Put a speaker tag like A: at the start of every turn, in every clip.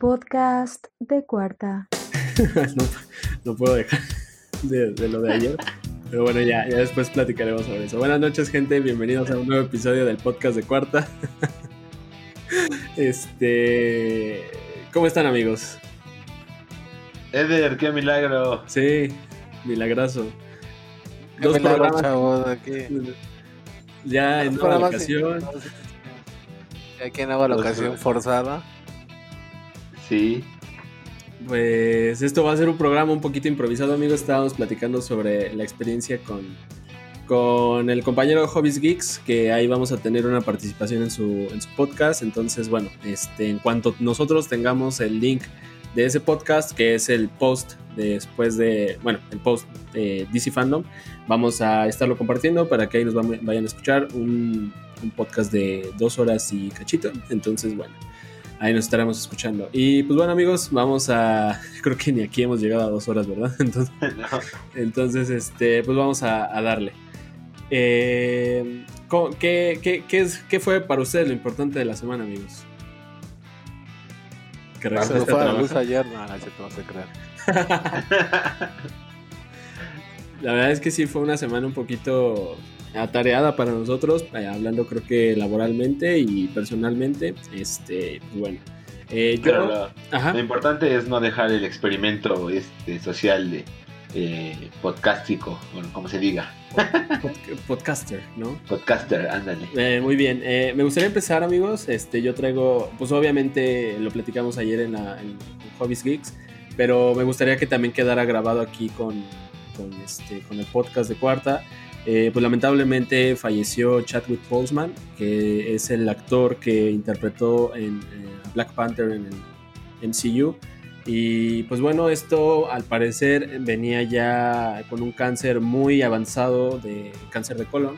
A: podcast de cuarta.
B: no, puedo dejar de, lo de ayer. Pero bueno, ya, ya después platicaremos sobre eso. Buenas noches, gente. Bienvenidos a un nuevo episodio del podcast de cuarta. este. ¿Cómo están, amigos?
C: Eder, qué milagro.
B: Sí, milagroso.
D: Qué Dos milagro, chavos, aquí.
B: Ya en nueva ocasión.
D: Aquí en nueva ocasión forzada.
C: Sí.
B: Pues esto va a ser un programa un poquito improvisado, amigos. Estábamos platicando sobre la experiencia con, con el compañero Hobbies Geeks, que ahí vamos a tener una participación en su, en su podcast. Entonces, bueno, este, en cuanto nosotros tengamos el link de ese podcast, que es el post después de, bueno, el post de DC Fandom, vamos a estarlo compartiendo para que ahí nos vayan a escuchar un, un podcast de dos horas y cachito. Entonces, bueno ahí nos estaremos escuchando. Y pues bueno amigos, vamos a, creo que ni aquí hemos llegado a dos horas, ¿verdad? Entonces, entonces este, pues vamos a, darle. Eh, ¿qué, qué, qué, es, ¿Qué fue para ustedes lo importante de la semana, amigos?
D: Que regresaste fue a luz ayer, no, no, no se creer.
B: la verdad es que sí fue una semana un poquito atareada para nosotros, eh, hablando creo que laboralmente y personalmente. Este, pues bueno.
C: Eh, lo, importante es no dejar el experimento este, social de eh, podcástico, como se diga.
B: podcaster, ¿no?
C: Podcaster, ándale.
B: Eh, muy bien. me gustaría empezar, amigos. Este, yo traigo, pues obviamente lo platicamos ayer en, la, en Hobbies Geeks, pero me gustaría que también quedara grabado aquí con, con, este, con el podcast de cuarta. Eh, pues lamentablemente falleció Chadwick Boseman, que es el actor que interpretó en, Black Panther en el MCU. Y pues bueno, esto al parecer venía ya con un cáncer muy avanzado de cáncer de colon.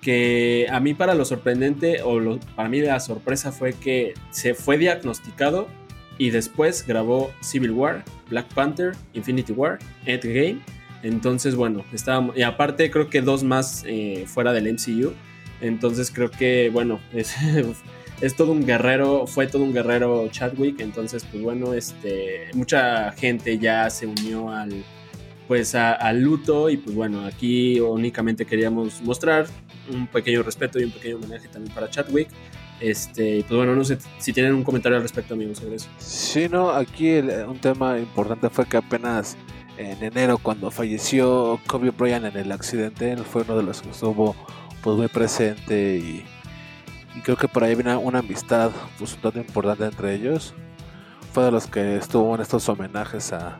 B: Que a mí para lo sorprendente, o para mí la sorpresa fue que se fue diagnosticado y después grabó Civil War, Black Panther, Infinity War, Endgame entonces, bueno, estábamos. Y aparte, creo que dos más eh, fuera del MCU. Entonces, creo que, bueno, es, es, todo un guerrero. Fue todo un guerrero Chadwick. Entonces, pues bueno, este. Mucha gente ya se unió al. Pues al luto. Y pues bueno, aquí únicamente queríamos mostrar un pequeño respeto y un pequeño homenaje también para Chadwick. Este, pues bueno, no sé si tienen un comentario al respecto, amigos, sobre eso.
D: Sí, no, aquí un tema importante fue que apenas en enero cuando falleció Kobe Bryant en el accidente, él fue uno de los que estuvo pues muy presente y, creo que por ahí viene una amistad pues un tanto importante entre ellos. Fue de los que estuvo en estos homenajes a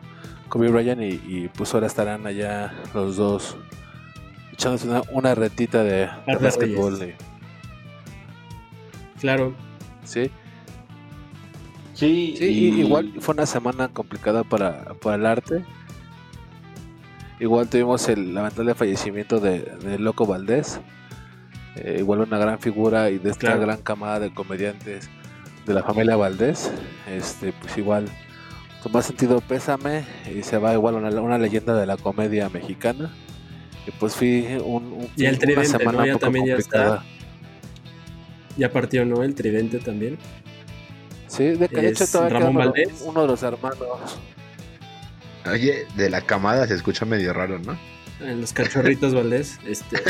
D: Kobe Bryant y, pues ahora estarán allá los dos echándose una, retita de, de
B: Claro.
D: Sí.
C: Sí,
D: sí igual fue una semana complicada para, para el arte Igual tuvimos el lamentable fallecimiento de, Loco Valdés. Eh, igual una gran figura y de esta gran camada de comediantes de la familia Valdés. Este, pues igual, más sentido pésame y se va igual una, una leyenda de la comedia mexicana. Y pues fui un,
B: y el tridente, una semana ya también ya está. Ya partió, ¿no? El tridente también.
D: Sí, de, de hecho todavía uno de los hermanos.
C: Oye, de la camada se escucha medio raro, ¿no?
B: En los cachorritos Valdés, este.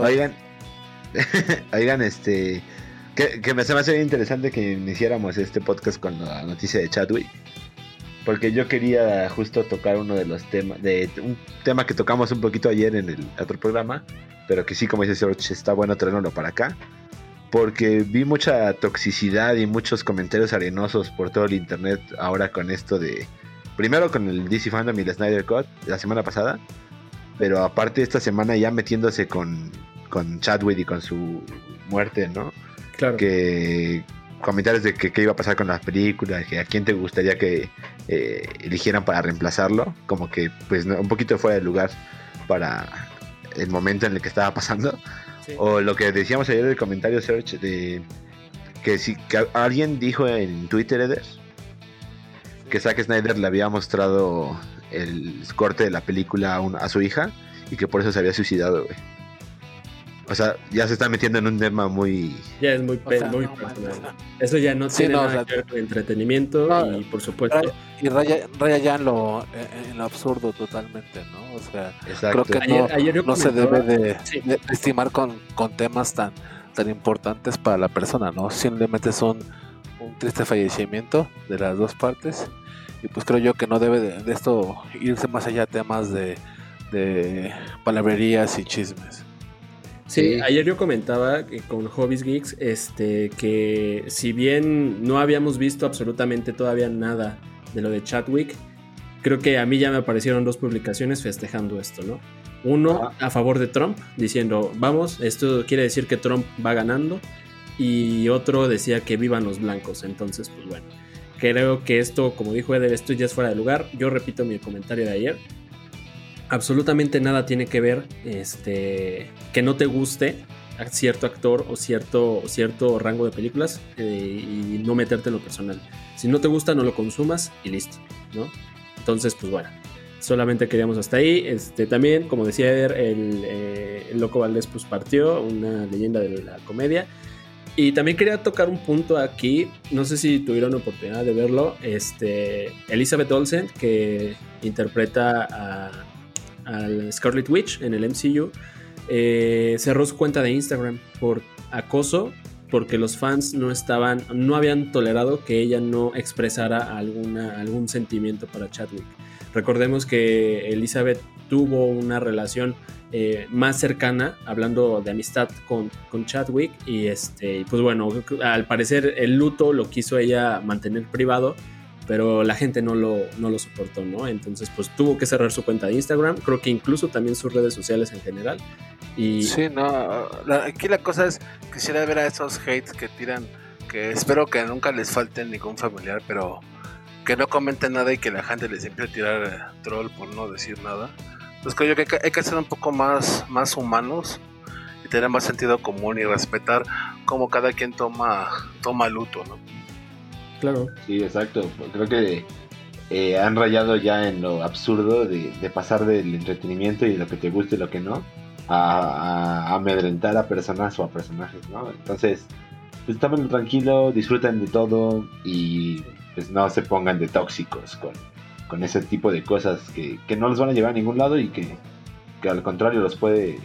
C: Oigan, oigan, este. Que, me se me hace bien interesante que iniciáramos este podcast con la noticia de Chadwick. Porque yo quería justo tocar uno de los temas, de un tema que tocamos un poquito ayer en el otro programa, pero que sí, como dice George, está bueno traerlo para acá porque vi mucha toxicidad y muchos comentarios arenosos por todo el internet ahora con esto de primero con el DC Fandom y el Snyder Cut la semana pasada, pero aparte esta semana ya metiéndose con, con Chadwick y con su muerte, ¿no?
B: Claro.
C: Que comentarios de que qué iba a pasar con las películas, que a quién te gustaría que eh, eligieran para reemplazarlo, como que pues un poquito fuera de lugar para el momento en el que estaba pasando. O lo que decíamos ayer del comentario search de que si que alguien dijo en Twitter Eder, que Zack Snyder le había mostrado el corte de la película a, su hija y que por eso se había suicidado, güey. O sea, ya se está metiendo en un tema muy.
B: Ya es muy, muy personal. Eso ya no tiene nada que ver con entretenimiento y, por supuesto.
D: y raya, raya ya en lo, en lo absurdo totalmente, ¿no? O sea, creo que no, no se debe de, estimar con, con temas tan, tan importantes para la persona, ¿no? Simplemente son un triste fallecimiento de las dos partes. Y pues creo yo que no debe de, esto irse más allá a temas de, de palabrerías y chismes.
B: Sí, ayer yo comentaba que con Hobbies Geeks este, que si bien no habíamos visto absolutamente todavía nada de lo de Chadwick, creo que a mí ya me aparecieron dos publicaciones festejando esto, ¿no? Uno a favor de Trump, diciendo, vamos, esto quiere decir que Trump va ganando, y otro decía que vivan los blancos, entonces, pues bueno, creo que esto, como dijo Eder, esto ya es fuera de lugar, yo repito mi comentario de ayer, absolutamente nada tiene que ver este, que no te guste a cierto actor o cierto, cierto rango de películas eh, y no meterte en lo personal. Si no te gusta, no lo consumas y listo, ¿no? Entonces, pues bueno, solamente queríamos hasta ahí. Este, también, como decía Eder, el, eh, el Loco Valdés pues partió, una leyenda de la comedia. Y también quería tocar un punto aquí, no sé si tuvieron oportunidad de verlo, este, Elizabeth Olsen, que interpreta a al Scarlet Witch en el MCU, eh, cerró su cuenta de Instagram por acoso porque los fans no estaban, no habían tolerado que ella no expresara algún sentimiento para Chadwick. Recordemos que Elizabeth tuvo una relación eh, más cercana, hablando de amistad con, con Chadwick, y este, pues bueno, al parecer el luto lo quiso ella mantener privado pero la gente no lo, no lo soportó, ¿no? Entonces, pues tuvo que cerrar su cuenta de Instagram, creo que incluso también sus redes sociales en general. Y...
D: Sí, no, aquí la cosa es, quisiera ver a esos hates que tiran, que espero que nunca les falte ningún familiar, pero que no comenten nada y que la gente les empiece a tirar eh, troll por no decir nada. Pues creo que hay que ser un poco más, más humanos y tener más sentido común y respetar cómo cada quien toma, toma luto, ¿no?
B: Claro.
C: Sí, exacto. Creo que eh, han rayado ya en lo absurdo de, pasar del entretenimiento y de lo que te guste y lo que no, a, amedrentar a personas o a personajes, ¿no? Entonces, pues tomen tranquilo, disfruten de todo y pues no se pongan de tóxicos con, con ese tipo de cosas que, que, no los van a llevar a ningún lado y que, que al contrario los puede,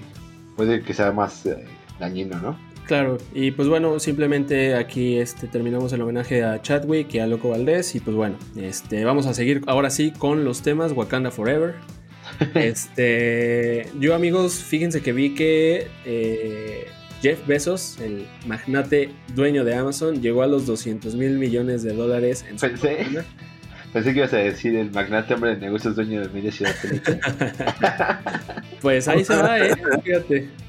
C: puede que sea más eh, dañino, ¿no?
B: Claro, y pues bueno, simplemente aquí este, terminamos el homenaje a Chadwick y a Loco Valdés. Y pues bueno, este, vamos a seguir ahora sí con los temas Wakanda Forever. este, yo amigos, fíjense que vi que eh, Jeff Bezos, el magnate dueño de Amazon, llegó a los 200 mil millones de dólares en
C: su pensé, pensé que ibas a decir el magnate hombre de negocios dueño de media ciudad.
B: pues ahí se va, eh, fíjate.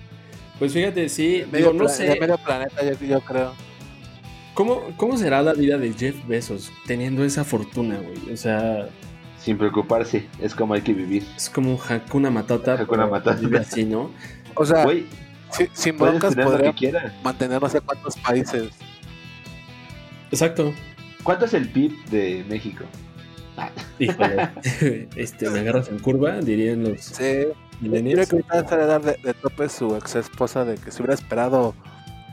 B: Pues fíjate, sí, digo, no sé.
D: De medio planeta, yo, creo.
B: ¿Cómo, ¿Cómo será la vida de Jeff Bezos teniendo esa fortuna, güey? O sea.
C: Sin preocuparse, es como hay que vivir.
B: Es como un Hakuna Matata.
C: Hakuna Matata.
B: Vive así, ¿no?
D: O sea, güey, sin broncas podría mantener no sé cuántos países.
B: Exacto.
C: ¿Cuánto es el PIB de México?
B: Híjole, este, me agarras en curva, dirían los.
D: Sí. Mira que ahorita a dar de, tope su ex esposa de que se hubiera esperado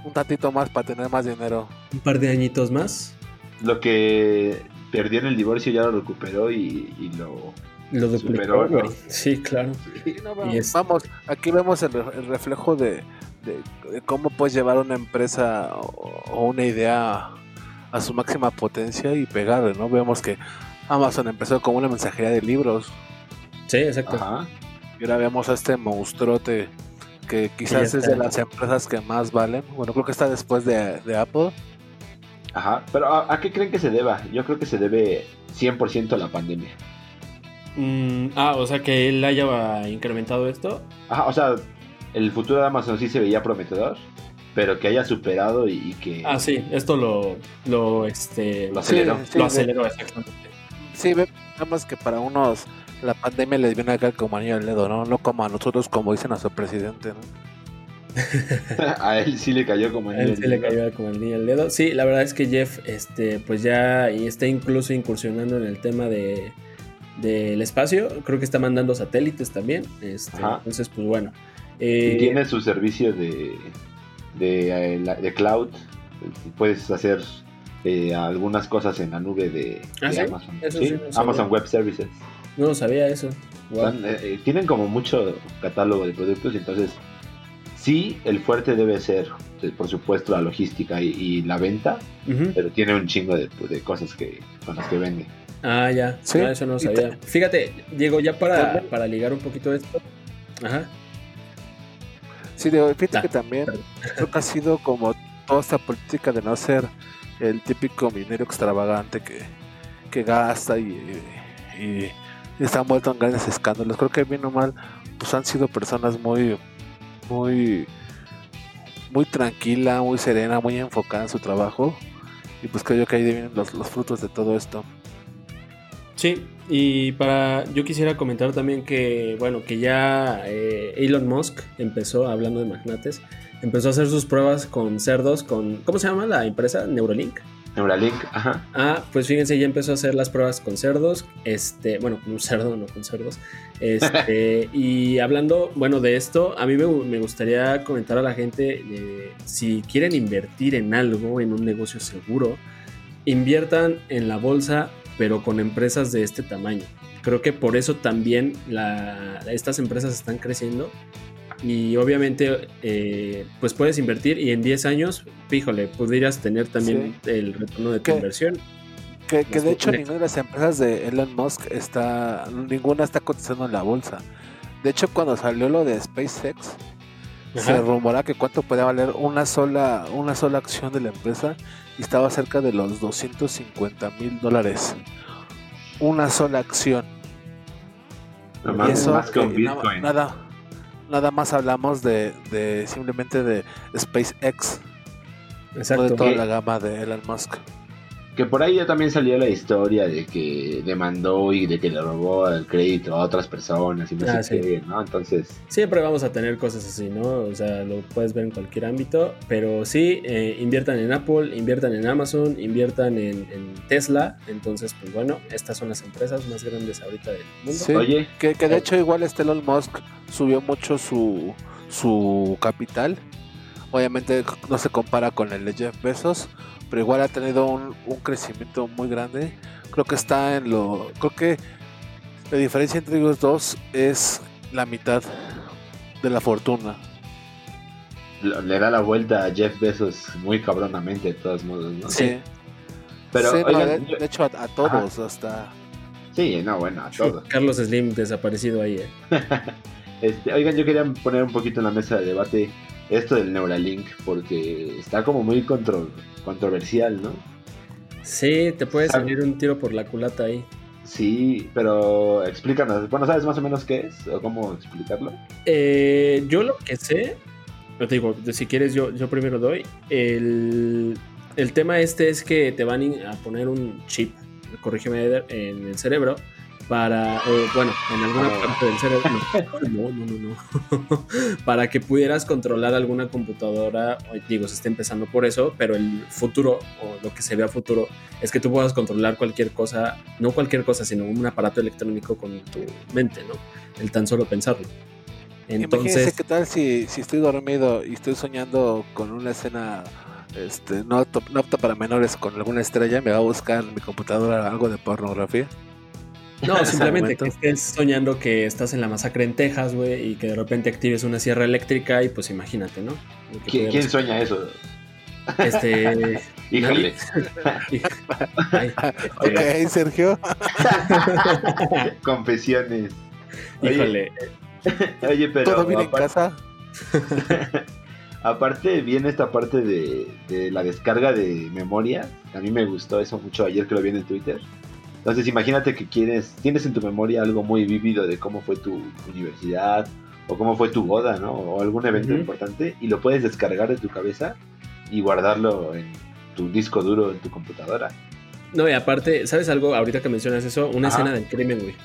D: un tantito más para tener más dinero.
B: Un par de añitos más.
C: Lo que perdió en el divorcio ya lo recuperó y, lo,
B: lo superó. Sí, claro.
D: vamos, aquí vemos el, reflejo de, cómo puedes llevar una empresa o, una idea a su máxima potencia y pegarle, ¿no? Vemos que Amazon empezó como una mensajería de libros.
B: Sí, exacto.
D: Y ahora vemos a este monstruote que quizás es de las empresas que más valen. Bueno, creo que está después de, Apple.
C: Ajá, pero ¿a, qué creen que se deba? Yo creo que se debe 100% a la pandemia.
B: Mm, ah, o sea que él haya incrementado esto.
C: Ajá, o sea, el futuro de Amazon sí se veía prometedor, pero que haya superado y, que...
B: Ah, sí, esto lo, lo, este,
C: lo aceleró.
B: lo aceleró, exactamente.
D: Sí, vemos que para unos la pandemia les viene a caer como anillo al dedo, ¿no? No como a nosotros, como dice nuestro presidente, ¿no?
C: a él sí le cayó como anillo
B: A él sí le cayó como anillo al dedo. Sí, la verdad es que Jeff, este, pues ya está incluso incursionando en el tema de del espacio. Creo que está mandando satélites también. Este, entonces, pues bueno.
C: y tiene su servicio de, de, de cloud. Puedes hacer eh, algunas cosas en la nube de,
B: ¿Ah,
C: Amazon. Amazon Web Services.
B: No sabía eso.
C: Eh, eh, tienen como mucho catálogo de productos, entonces sí, el fuerte debe ser, por supuesto, la logística y, la venta, pero tiene un chingo de, cosas que con las que vende.
B: Ah, ya, sí. Ah, eso no sabía. Fíjate, Diego, ya para, para ligar un poquito esto. Ajá.
D: Sí, Diego, fíjate que también creo que ha sido como toda esta política de no ser el típico minero extravagante que, que gasta y, y, está envuelto en grandes escándalos. Creo que bien o mal, pues han sido personas muy, muy, muy tranquila, muy serena, muy enfocada en su trabajo. Y pues creo que ahí vienen los, los frutos de todo esto.
B: Sí, y para yo quisiera comentar también que bueno que ya eh, Elon Musk empezó hablando de magnates empezó a hacer sus pruebas con cerdos, con, ¿cómo se llama la empresa? Neuralink.
C: Neuralink, ajá.
B: Ah, pues fíjense, ya empezó a hacer las pruebas con cerdos, este, bueno, con un cerdo, no con cerdos. Este, y hablando, bueno, de esto, a mí me, gustaría comentar a la gente, eh, si quieren invertir en algo, en un negocio seguro, inviertan en la bolsa, pero con empresas de este tamaño. Creo que por eso también estas empresas están creciendo y obviamente eh, pues puedes invertir y en 10 años, fíjole, podrías tener también el retorno de tu inversión.
D: Que, de hecho ninguna de las empresas de Elon Musk está, ninguna está cotizando en la bolsa. De hecho cuando salió lo de SpaceX, se rumora que cuánto podía valer una sola, una sola acción de la empresa y estaba cerca de los 250 mil dólares. Una sola acción.
C: más, más que un Bitcoin.
D: nada, nada más hablamos de, de simplemente de SpaceX. Exacto. de toda la gama de Elon Musk.
C: Que por ahí ya también salió la historia de que demandó y de que le robó el crédito a otras personas y no ah, sé qué, ¿no? Entonces...
B: Siempre vamos a tener cosas así, ¿no? O sea, lo puedes ver en cualquier ámbito, pero sí, eh, inviertan en Apple, inviertan en Amazon, inviertan en, Tesla, entonces, pues bueno, estas son las empresas más grandes ahorita del mundo.
D: Sí, Oye, que, que de hecho igual este Elon Musk subió mucho su, su capital. Obviamente no se compara con el de Jeff Bezos, pero igual ha tenido un, crecimiento muy grande. Creo que está en lo. Creo que la diferencia entre ellos dos es la mitad de la fortuna.
C: Le da la vuelta a Jeff Bezos muy cabronamente, de todos modos, ¿no?
D: Sí. Pero, de, hecho, a, todos, hasta.
C: Sí, no, bueno, a todos.
B: Carlos Slim desaparecido ahí, ¿eh?
C: este, oigan, yo quería poner un poquito en la mesa de debate esto del Neuralink, porque está como muy control controversial, ¿no?
B: Sí, te puede salir un tiro por la culata ahí.
C: Sí, pero explícanos. Bueno, ¿sabes más o menos qué es o cómo explicarlo?
B: Eh, yo lo que sé, te digo, si quieres yo, yo primero doy. El, el tema este es que te van a poner un chip, corrígeme, en el cerebro para, eh, bueno, en alguna parte del cerebro, no, no, no, no, para que pudieras controlar alguna computadora, digo, se está empezando por eso, pero el futuro, o lo que se ve a futuro, es que tú puedas controlar cualquier cosa, no cualquier cosa, sino un aparato electrónico con tu mente, ¿no? El tan solo pensarlo.
D: Entonces, ¿qué tal si, si estoy dormido y estoy soñando con una escena este, no, apta, no apta para menores con alguna estrella, me va a buscar en mi computadora algo de pornografía?
B: No, simplemente que estés soñando que estás en la masacre en Texas, güey, y que de repente actives una sierra eléctrica y pues imagínate, ¿no?
C: ¿Quién, sueña eso?
B: Este.
C: Híjole.
D: ok, Sergio.
C: Confesiones.
B: Híjole.
C: Oye, pero.
D: ¿Todo bien en casa?
C: aparte, viene esta parte de, de, la descarga de memoria. A mí me gustó eso mucho ayer que lo vi en Twitter. Entonces imagínate que quieres, tienes en tu memoria algo muy vívido de cómo fue tu universidad o cómo fue tu boda, ¿no? O algún evento importante y lo puedes descargar de tu cabeza y guardarlo en tu disco duro en tu computadora.
B: No, y aparte, ¿sabes algo? Ahorita que mencionas eso, una escena del crimen, güey.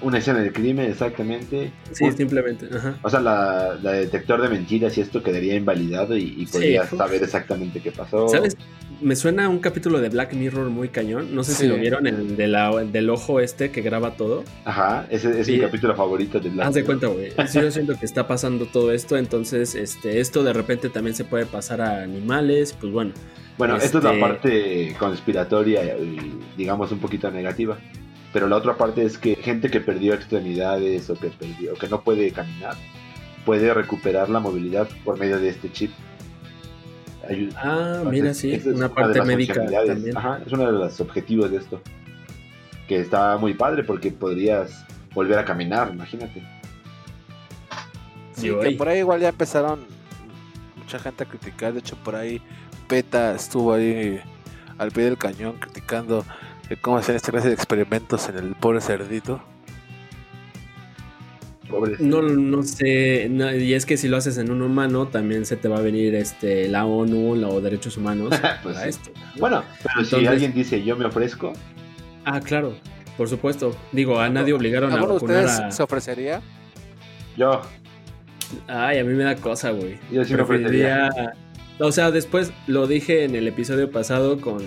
C: Una escena de crimen, exactamente.
B: Sí, simplemente.
C: O sea, la, detector de mentiras y esto quedaría invalidado y, y podrías saber exactamente qué pasó.
B: ¿Sabes? Me suena a un capítulo de Black Mirror muy cañón. No sé si lo vieron, el, de la, del ojo este que graba todo.
C: Ajá, ese es mi capítulo favorito de Black
B: Haz de cuenta, güey. yo siento que está pasando todo esto, entonces este, esto de repente también se puede pasar a animales, pues bueno.
C: Bueno, esto es la este parte conspiratoria y digamos un poquito negativa. Pero la otra parte es que gente que perdió extremidades o que perdió, que no puede caminar, puede recuperar la movilidad por medio de este chip.
B: Ah, mira, sí, es una, parte médica también.
C: Ajá, es uno de los objetivos de esto. Que está muy padre porque podrías volver a caminar, imagínate.
D: Sí, que por ahí igual ya empezaron mucha gente a criticar. De hecho, por ahí PETA estuvo ahí al pie del cañón criticando cómo hacen esta clase de experimentos en el pobre cerdito.
B: No, no sé, y es que si lo haces en un humano, también se te va a venir este la ONU, los derechos humanos pues esto.
C: Bueno, pero si alguien dice yo me ofrezco.
B: Ah, claro, por supuesto. Digo, a nadie obligaron a
D: vacunar ustedes se ofrecería?
C: Yo.
B: Ay, a mí me da cosa, güey.
C: Yo sí me ofrecería
B: o sea, después lo dije en el episodio pasado con,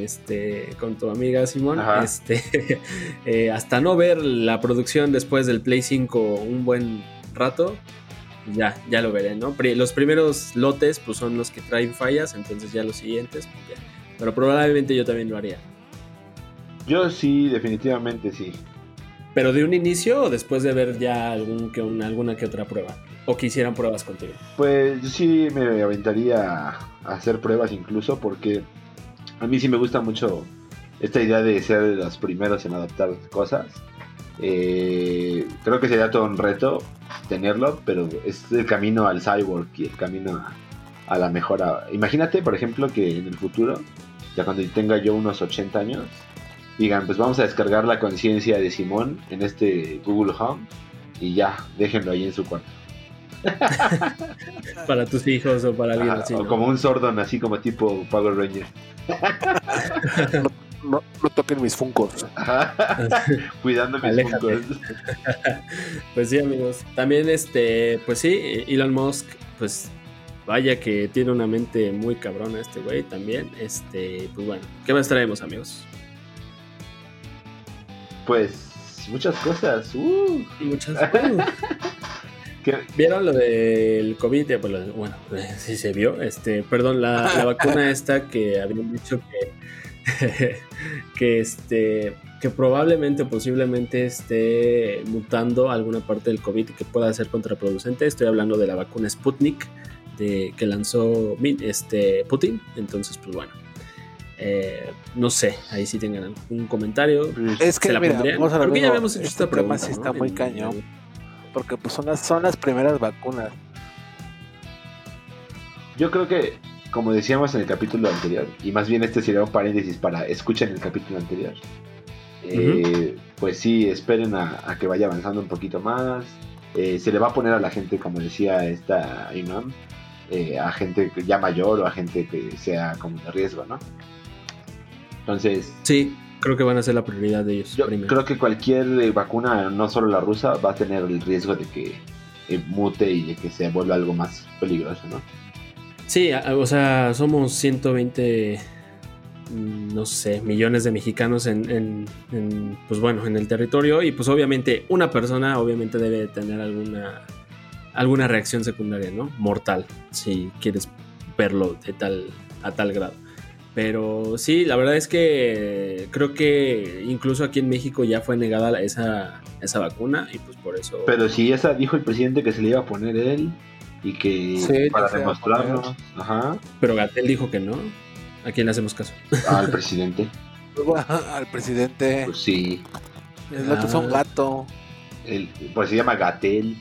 B: este con tu amiga Simón. Este, eh, hasta no ver la producción después del Play 5 un buen rato, ya, ya lo veré, ¿no? Los primeros lotes pues son los que traen fallas, entonces ya los siguientes, pues ya. Pero probablemente yo también lo haría.
C: Yo sí, definitivamente sí.
B: ¿Pero de un inicio o después de ver ya algún que alguna que otra prueba? ¿O que hicieran pruebas contigo?
C: Pues yo sí me aventaría a hacer pruebas incluso porque a mí sí me gusta mucho esta idea de ser de los primeros en adaptar cosas. Eh, creo que sería todo un reto tenerlo, pero es el camino al cyborg y el camino a, a la mejora. Imagínate, por ejemplo, que en el futuro, ya cuando tenga yo unos 80 años, digan, pues vamos a descargar la conciencia de Simón en este Google Home y ya, déjenlo ahí en su cuarto.
B: para tus hijos o para alguien así.
C: O como un Sordon, así como tipo Power Ranger.
D: no, toquen mis funcos.
C: Cuidando mis funcos.
B: pues sí, amigos. También, este, pues sí, Elon Musk, pues vaya que tiene una mente muy cabrona este güey también. Este, pues bueno, ¿qué más traemos, amigos?
C: Pues muchas cosas. Uh.
B: Muchas cosas. ¿Vieron lo del COVID? Pues, bueno, sí se vio. Este, perdón, la, vacuna esta que habían dicho que, que, este, que probablemente, posiblemente esté mutando alguna parte del COVID que pueda ser contraproducente. Estoy hablando de la vacuna Sputnik de, que lanzó este, Putin. Entonces, pues bueno. Eh, no sé, ahí sí tengan algún comentario.
D: Es que, la mira, vamos a Porque ya habíamos hecho esta pregunta. está muy cañón. Porque pues son las, son las primeras vacunas.
C: Yo creo que, como decíamos en el capítulo anterior, y más bien este sería un paréntesis para escuchen el capítulo anterior, eh, pues sí, esperen a, que vaya avanzando un poquito más. Eh, se le va a poner a la gente, como decía esta Imam, eh, a gente ya mayor o a gente que sea como de riesgo, ¿no? Entonces.
B: Sí, creo que van a ser la prioridad de ellos.
C: Yo creo que cualquier eh, vacuna, no solo la rusa, va a tener el riesgo de que eh, mute y de que se vuelva algo más peligroso, ¿no?
B: Sí, o sea, somos 120, mm, no sé, millones de mexicanos en, pues bueno, en el territorio y pues obviamente una persona obviamente debe tener alguna, alguna reacción secundaria, ¿no? Mortal, si quieres verlo de tal, a tal grado. Pero sí, la verdad es que creo que incluso aquí en México ya fue negada esa, esa vacuna y pues por eso...
C: Pero sí, esa dijo el presidente que se le iba a poner él y que para demostrarlo. Ajá.
B: Pero Gatel dijo que no. ¿A quién le hacemos caso?
C: Al presidente.
D: Al presidente.
C: Pues sí.
D: El otro es un ah. gato.
C: El, pues se llama Gatel.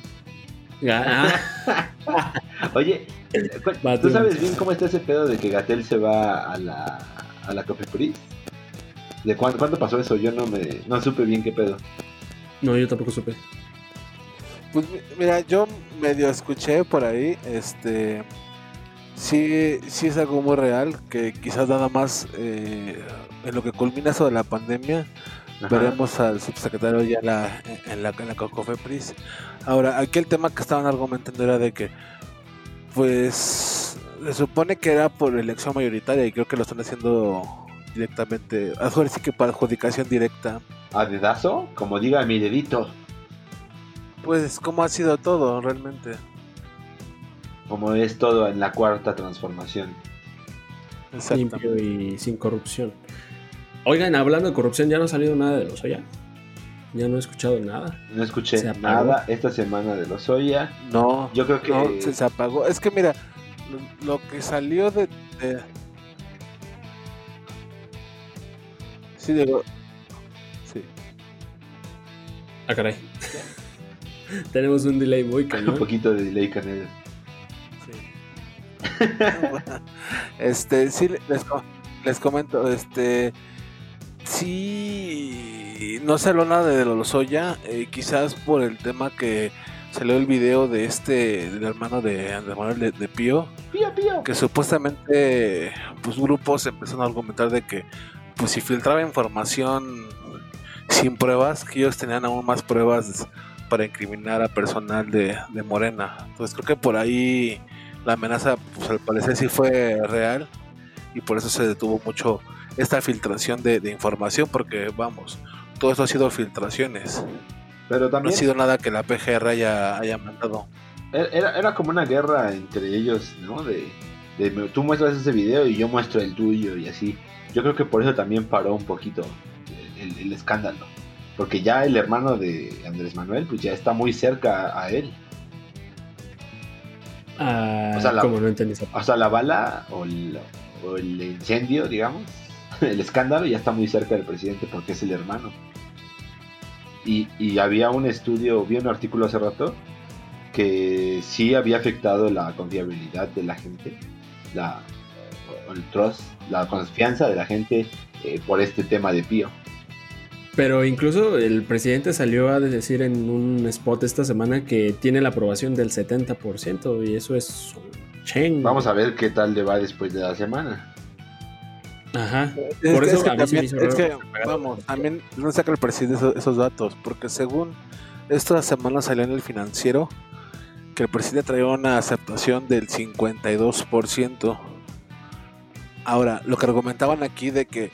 C: Ah. Oye, ¿tú sabes bien cómo está ese pedo de que Gatel se va a la, a la ¿De cuándo, cuándo, pasó eso? Yo no me no supe bien qué pedo.
B: No, yo tampoco supe.
D: Pues mira, yo medio escuché por ahí, este, sí, sí es algo muy real, que quizás nada más eh, en lo que culmina eso de la pandemia, Veremos al subsecretario ya la, en, la, en la Cocofepris. Ahora, aquí el tema que estaban argumentando era de que, pues, se supone que era por elección mayoritaria y creo que lo están haciendo directamente, ahora sí que para adjudicación directa.
C: ¿A dedazo? Como diga mi dedito.
D: Pues, como ha sido todo realmente.
C: Como es todo en la cuarta transformación.
B: Limpio y sin corrupción. Oigan, hablando de corrupción, ya no ha salido nada de los Oya. Ya no he escuchado nada.
C: No escuché nada esta semana de los Oya.
D: No,
C: yo creo que
D: no, se, apagó. Es que mira, lo, que salió de, Sí, digo. Sí.
B: Ah, caray. Tenemos un delay muy cañón.
C: un poquito de delay, Canela.
D: Sí. este, sí, les, les comento, este sí no salió nada de Lozoya, eh, quizás por el tema que salió el video de este, del hermano de Andrés Manuel de, Pío,
C: Pío, Pío,
D: que supuestamente pues grupos empezaron a argumentar de que pues si filtraba información sin pruebas, que ellos tenían aún más pruebas para incriminar a personal de, de Morena. Entonces creo que por ahí la amenaza pues al parecer sí fue real y por eso se detuvo mucho esta filtración de, información, porque vamos, todo esto ha sido filtraciones.
C: Pero también...
D: No ha sido nada que la PGR haya, haya mandado.
C: Era, era como una guerra entre ellos, ¿no? De, tú muestras ese video y yo muestro el tuyo y así. Yo creo que por eso también paró un poquito el, escándalo. Porque ya el hermano de Andrés Manuel, pues ya está muy cerca a él.
B: Ah, o sea, la, no entendí
C: O sea, la bala o el incendio, digamos, el escándalo ya está muy cerca del presidente porque es el hermano. Y, había un estudio, vi un artículo hace rato, que sí había afectado la confiabilidad de la gente, la, el trust, la confianza de la gente eh, por este tema de Pío.
B: Pero incluso el presidente salió a decir en un spot esta semana que tiene la aprobación del 70% y eso es
C: un Vamos a ver qué tal le va después de la semana.
B: Ajá.
D: Por eso también, es que, vamos, también no saca el presidente esos, datos, porque según esta semana salió en el financiero que el presidente traía una aceptación del 52%. Ahora, lo que argumentaban aquí de que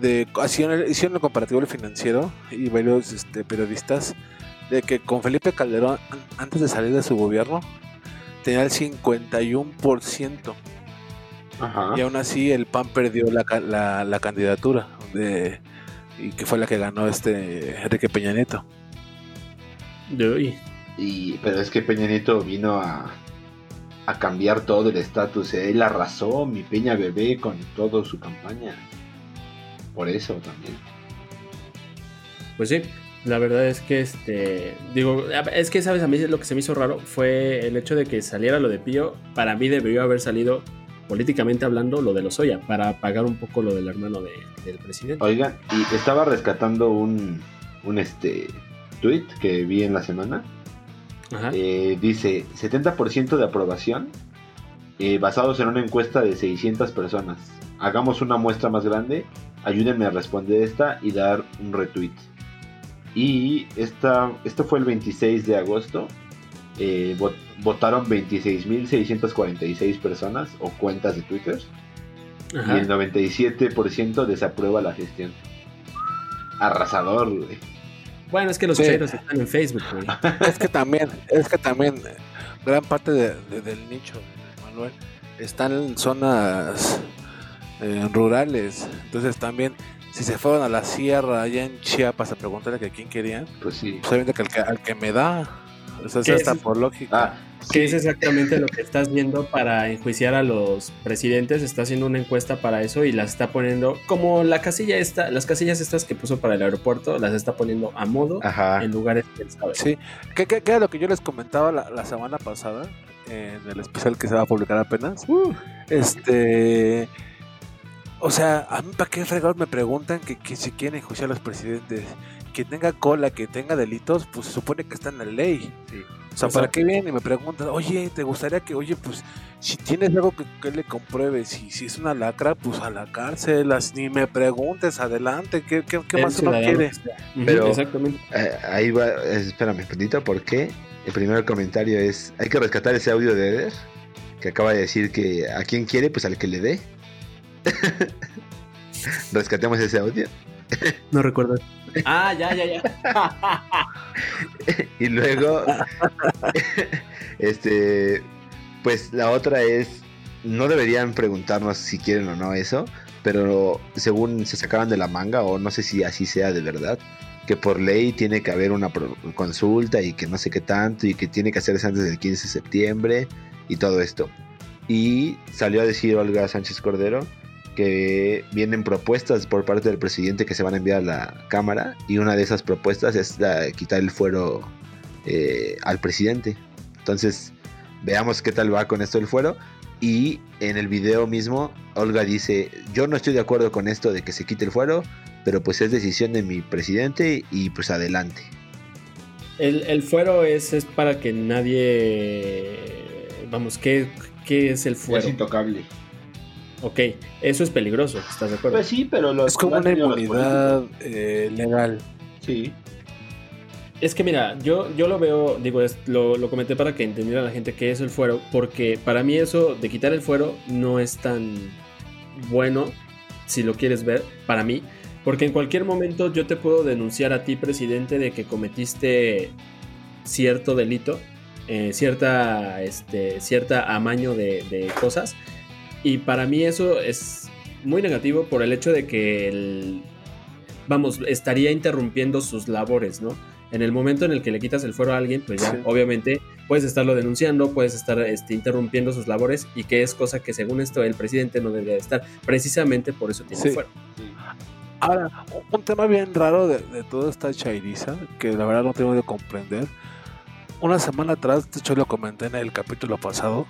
D: de hicieron, hicieron el comparativo del financiero y varios este, periodistas de que con Felipe Calderón antes de salir de su gobierno tenía el 51% y aún así el PAN perdió la, la, candidatura de, y que fue la que ganó este Enrique Peña Nieto.
C: Y, pero es que Peña Nieto vino a, a cambiar todo el estatus. Él arrasó mi Peña Bebé con toda su campaña. Por eso también.
B: Pues sí, la verdad es que este. Digo, es que sabes, a mí lo que se me hizo raro fue el hecho de que saliera lo de Pío. Para mí debió haber salido políticamente hablando, lo de los Oya, para pagar un poco lo del hermano del presidente.
C: Oigan, y estaba rescatando un, un este tweet que vi en la semana. Eh, dice 70% de aprobación eh, basados en una encuesta de 600 personas. Hagamos una muestra más grande, ayúdenme a responder esta y dar un retweet. Y esta, esto fue el 26 de agosto eh, votaron 26.646 personas o cuentas de Twitter. Y el 97% desaprueba la gestión. Arrasador,
B: Bueno, es que los chairos están en Facebook,
D: es que también, es que también gran parte del nicho, Manuel, están en zonas eh, rurales. Entonces también, si se fueron a la sierra allá en Chiapas a preguntarle a quién querían,
C: pues sí.
D: Pues que al que me da eso está por lógica.
B: Ah, que es exactamente lo que estás viendo para enjuiciar a los presidentes. Está haciendo una encuesta para eso y las está poniendo como la casilla esta, las casillas estas que puso para el aeropuerto, las está poniendo a modo en lugares pensados.
D: Sí, que, era lo que yo les comentaba la, semana pasada en el especial que se va a publicar apenas. Uh. este. O sea, a mí para qué fregados me preguntan que, que si quieren enjuiciar a los presidentes que tenga cola, que tenga delitos, pues se supone que está en la ley. O sea, ¿para qué vienen y me preguntan, oye, ¿te gustaría que, oye, pues, si tienes algo que, le compruebe, si, si es una lacra, pues a la cárcel, ni me preguntes, adelante, ¿qué, qué, más uno quiere?
C: Pero, Exactamente. Eh, ahí va, espérame, un porque el primer comentario es, hay que rescatar ese audio de Eder, que acaba de decir que a quien quiere, pues al que le dé. Rescatemos ese audio.
B: No recuerdo. Ah, ya, ya, ya.
C: y luego, este, pues la otra es, no deberían preguntarnos si quieren o no eso, pero según se sacaban de la manga, o no sé si así sea de verdad, que por ley tiene que haber una consulta y que no sé qué tanto, y que tiene que hacerse antes del 15 de septiembre y todo esto. Y salió a decir Olga Sánchez Cordero que vienen propuestas por parte del presidente que se van a enviar a la Cámara y una de esas propuestas es quitar el fuero eh, al presidente. Entonces, veamos qué tal va con esto del fuero. Y en el video mismo, Olga dice, yo no estoy de acuerdo con esto de que se quite el fuero, pero pues es decisión de mi presidente y pues adelante.
B: El, fuero es, es para que nadie... Vamos, ¿qué, qué es el fuero?
C: Es intocable.
B: Ok, eso es peligroso, ¿estás de acuerdo?
C: Pues sí, pero
D: es como una inmunidad eh, legal.
C: Sí.
B: Es que mira, yo, yo lo veo, digo, lo, lo, comenté para que entendiera la gente qué es el fuero, porque para mí eso de quitar el fuero no es tan bueno, si lo quieres ver, para mí, porque en cualquier momento yo te puedo denunciar a ti, presidente, de que cometiste cierto delito, eh, cierta, este, cierta amaño de, de cosas, y para mí eso es muy negativo por el hecho de que el, vamos, estaría interrumpiendo sus labores, ¿no? En el momento en el que le quitas el fuero a alguien, pues ya obviamente puedes estarlo denunciando, puedes estar este, interrumpiendo sus labores y que es cosa que según esto el presidente no debería estar. Precisamente por eso tiene fuero.
D: Ahora, un tema bien raro de, de, toda esta chairiza, que la verdad no tengo de comprender. Una semana atrás, de hecho lo comenté en el capítulo pasado,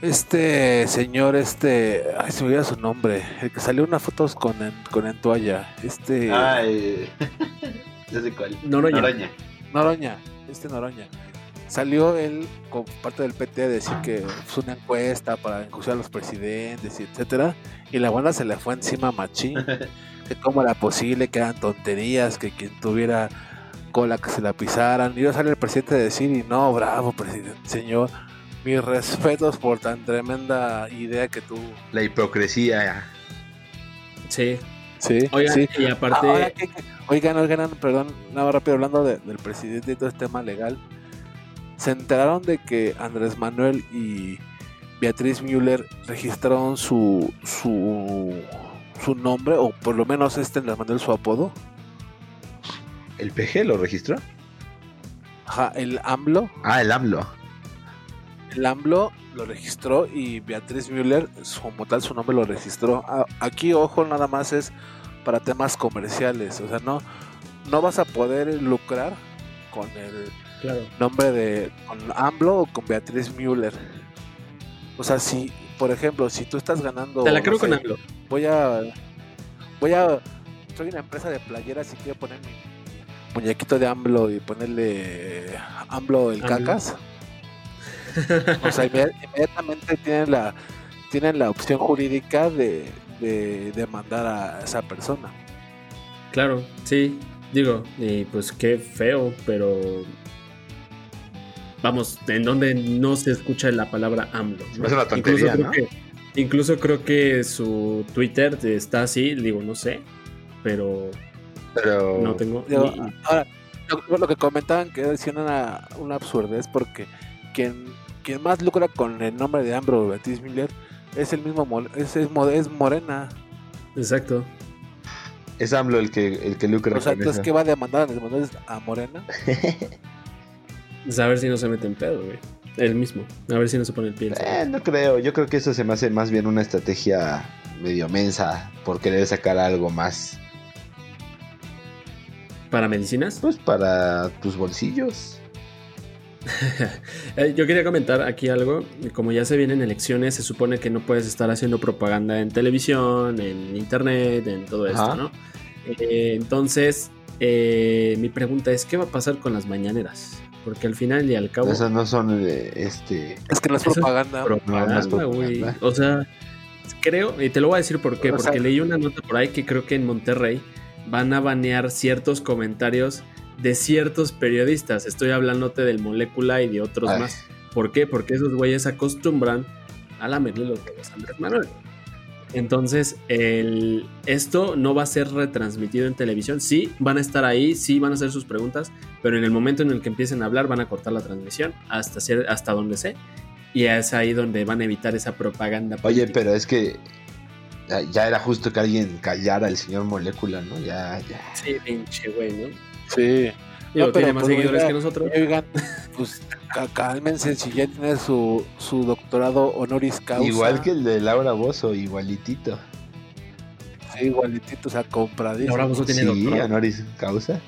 D: este señor, este. Ay, se me olvida su nombre. El que salió unas fotos con, en, con en toalla. Este.
C: Ay. no sé cuál.
B: Noroña.
D: Noroña. Este Noroña. Salió él con parte del PT a decir que fue una encuesta para enjuiciar a los presidentes y etcétera. Y la banda se le fue encima a Machín. que cómo era posible, que eran tonterías, que quien tuviera cola que se la pisaran. Y yo sale el presidente a decir, y no, bravo, presidente, señor mis respetos por tan tremenda idea que tú.
C: La hipocresía.
B: Sí.
D: Sí,
B: oigan,
D: sí.
B: y aparte.
D: oigan, oigan, perdón, nada rápido hablando del presidente y todo este tema legal. Se enteraron de que Andrés Manuel y Beatriz Müller registraron su, su, su nombre, o por lo menos este Andrés Manuel su apodo.
C: ¿El PG lo registró?
D: Ajá, el AMLO.
C: Ah, el AMLO
D: el AMLO lo registró y Beatriz Müller, como tal su nombre lo registró. Aquí, ojo, nada más es para temas comerciales. O sea, no, no vas a poder lucrar con el nombre de con AMLO o con Beatriz Müller. O sea, si, por ejemplo, si tú estás ganando.
B: Te la creo con AMLO.
D: Voy a. Voy a. Soy una empresa de playeras y quiero poner mi muñequito de AMLO y ponerle AMLO el cacas o sea, inmediatamente tienen la, tienen la opción jurídica de, de demandar a esa persona.
B: Claro, sí, digo, y pues qué feo, pero vamos, en donde no se escucha la palabra AMLO.
C: Es una tontería,
B: incluso, creo que, incluso creo que su Twitter está así, digo, no sé, pero,
C: pero...
B: no tengo...
D: ahora, lo, que comentaban que decían una, una absurdez porque quien quien más lucra con el nombre de Ambro Beatriz Miller es el mismo, es, es, Morena.
B: Exacto.
C: Es AMLO el que, el que lucra.
D: O sea, entonces, ¿qué va a demandar? ¿A Morena?
B: a ver si no se mete en pedo, güey. El mismo. A ver si no se pone el pie.
C: Eh, no creo. Yo creo que eso se me hace más bien una estrategia medio mensa por querer sacar algo más.
B: ¿Para medicinas?
C: Pues para tus bolsillos.
B: Eh, yo quería comentar aquí algo. Como ya se vienen elecciones, se supone que no puedes estar haciendo propaganda en televisión, en internet, en todo esto, ¿no? Eh, entonces, eh, mi pregunta es: ¿qué va a pasar con las mañaneras? Porque al final y al cabo.
C: Esas no son de este.
D: Es que no es propaganda.
B: propaganda, güey. O sea, creo, y te lo voy a decir por qué. porque leí una nota por ahí que creo que en Monterrey van a banear ciertos comentarios de ciertos periodistas. Estoy hablándote del Molécula y de otros más. ¿Por qué? Porque esos güeyes acostumbran a la medida los de Andrés Manuel. Entonces, el, esto no va a ser retransmitido en televisión. Sí, van a estar ahí, sí van a hacer sus preguntas, pero en el momento en el que empiecen a hablar van a cortar la transmisión hasta, hasta donde sé. Y es ahí donde van a evitar esa propaganda.
C: Oye, pero es que ya era justo que alguien callara al señor Molécula, ¿no? Ya, ya.
B: Sí, pinche güey, ¿no?
D: Sí.
B: Yo tiene más pues, seguidores que nosotros.
D: Oigan, pues cálmense si ya tiene su, su doctorado honoris causa.
C: Igual que el de Laura Bozo, igualitito.
D: Sí, igualitito, o sea, compradísimo.
B: Laura Bozo tiene
C: sí, honoris causa.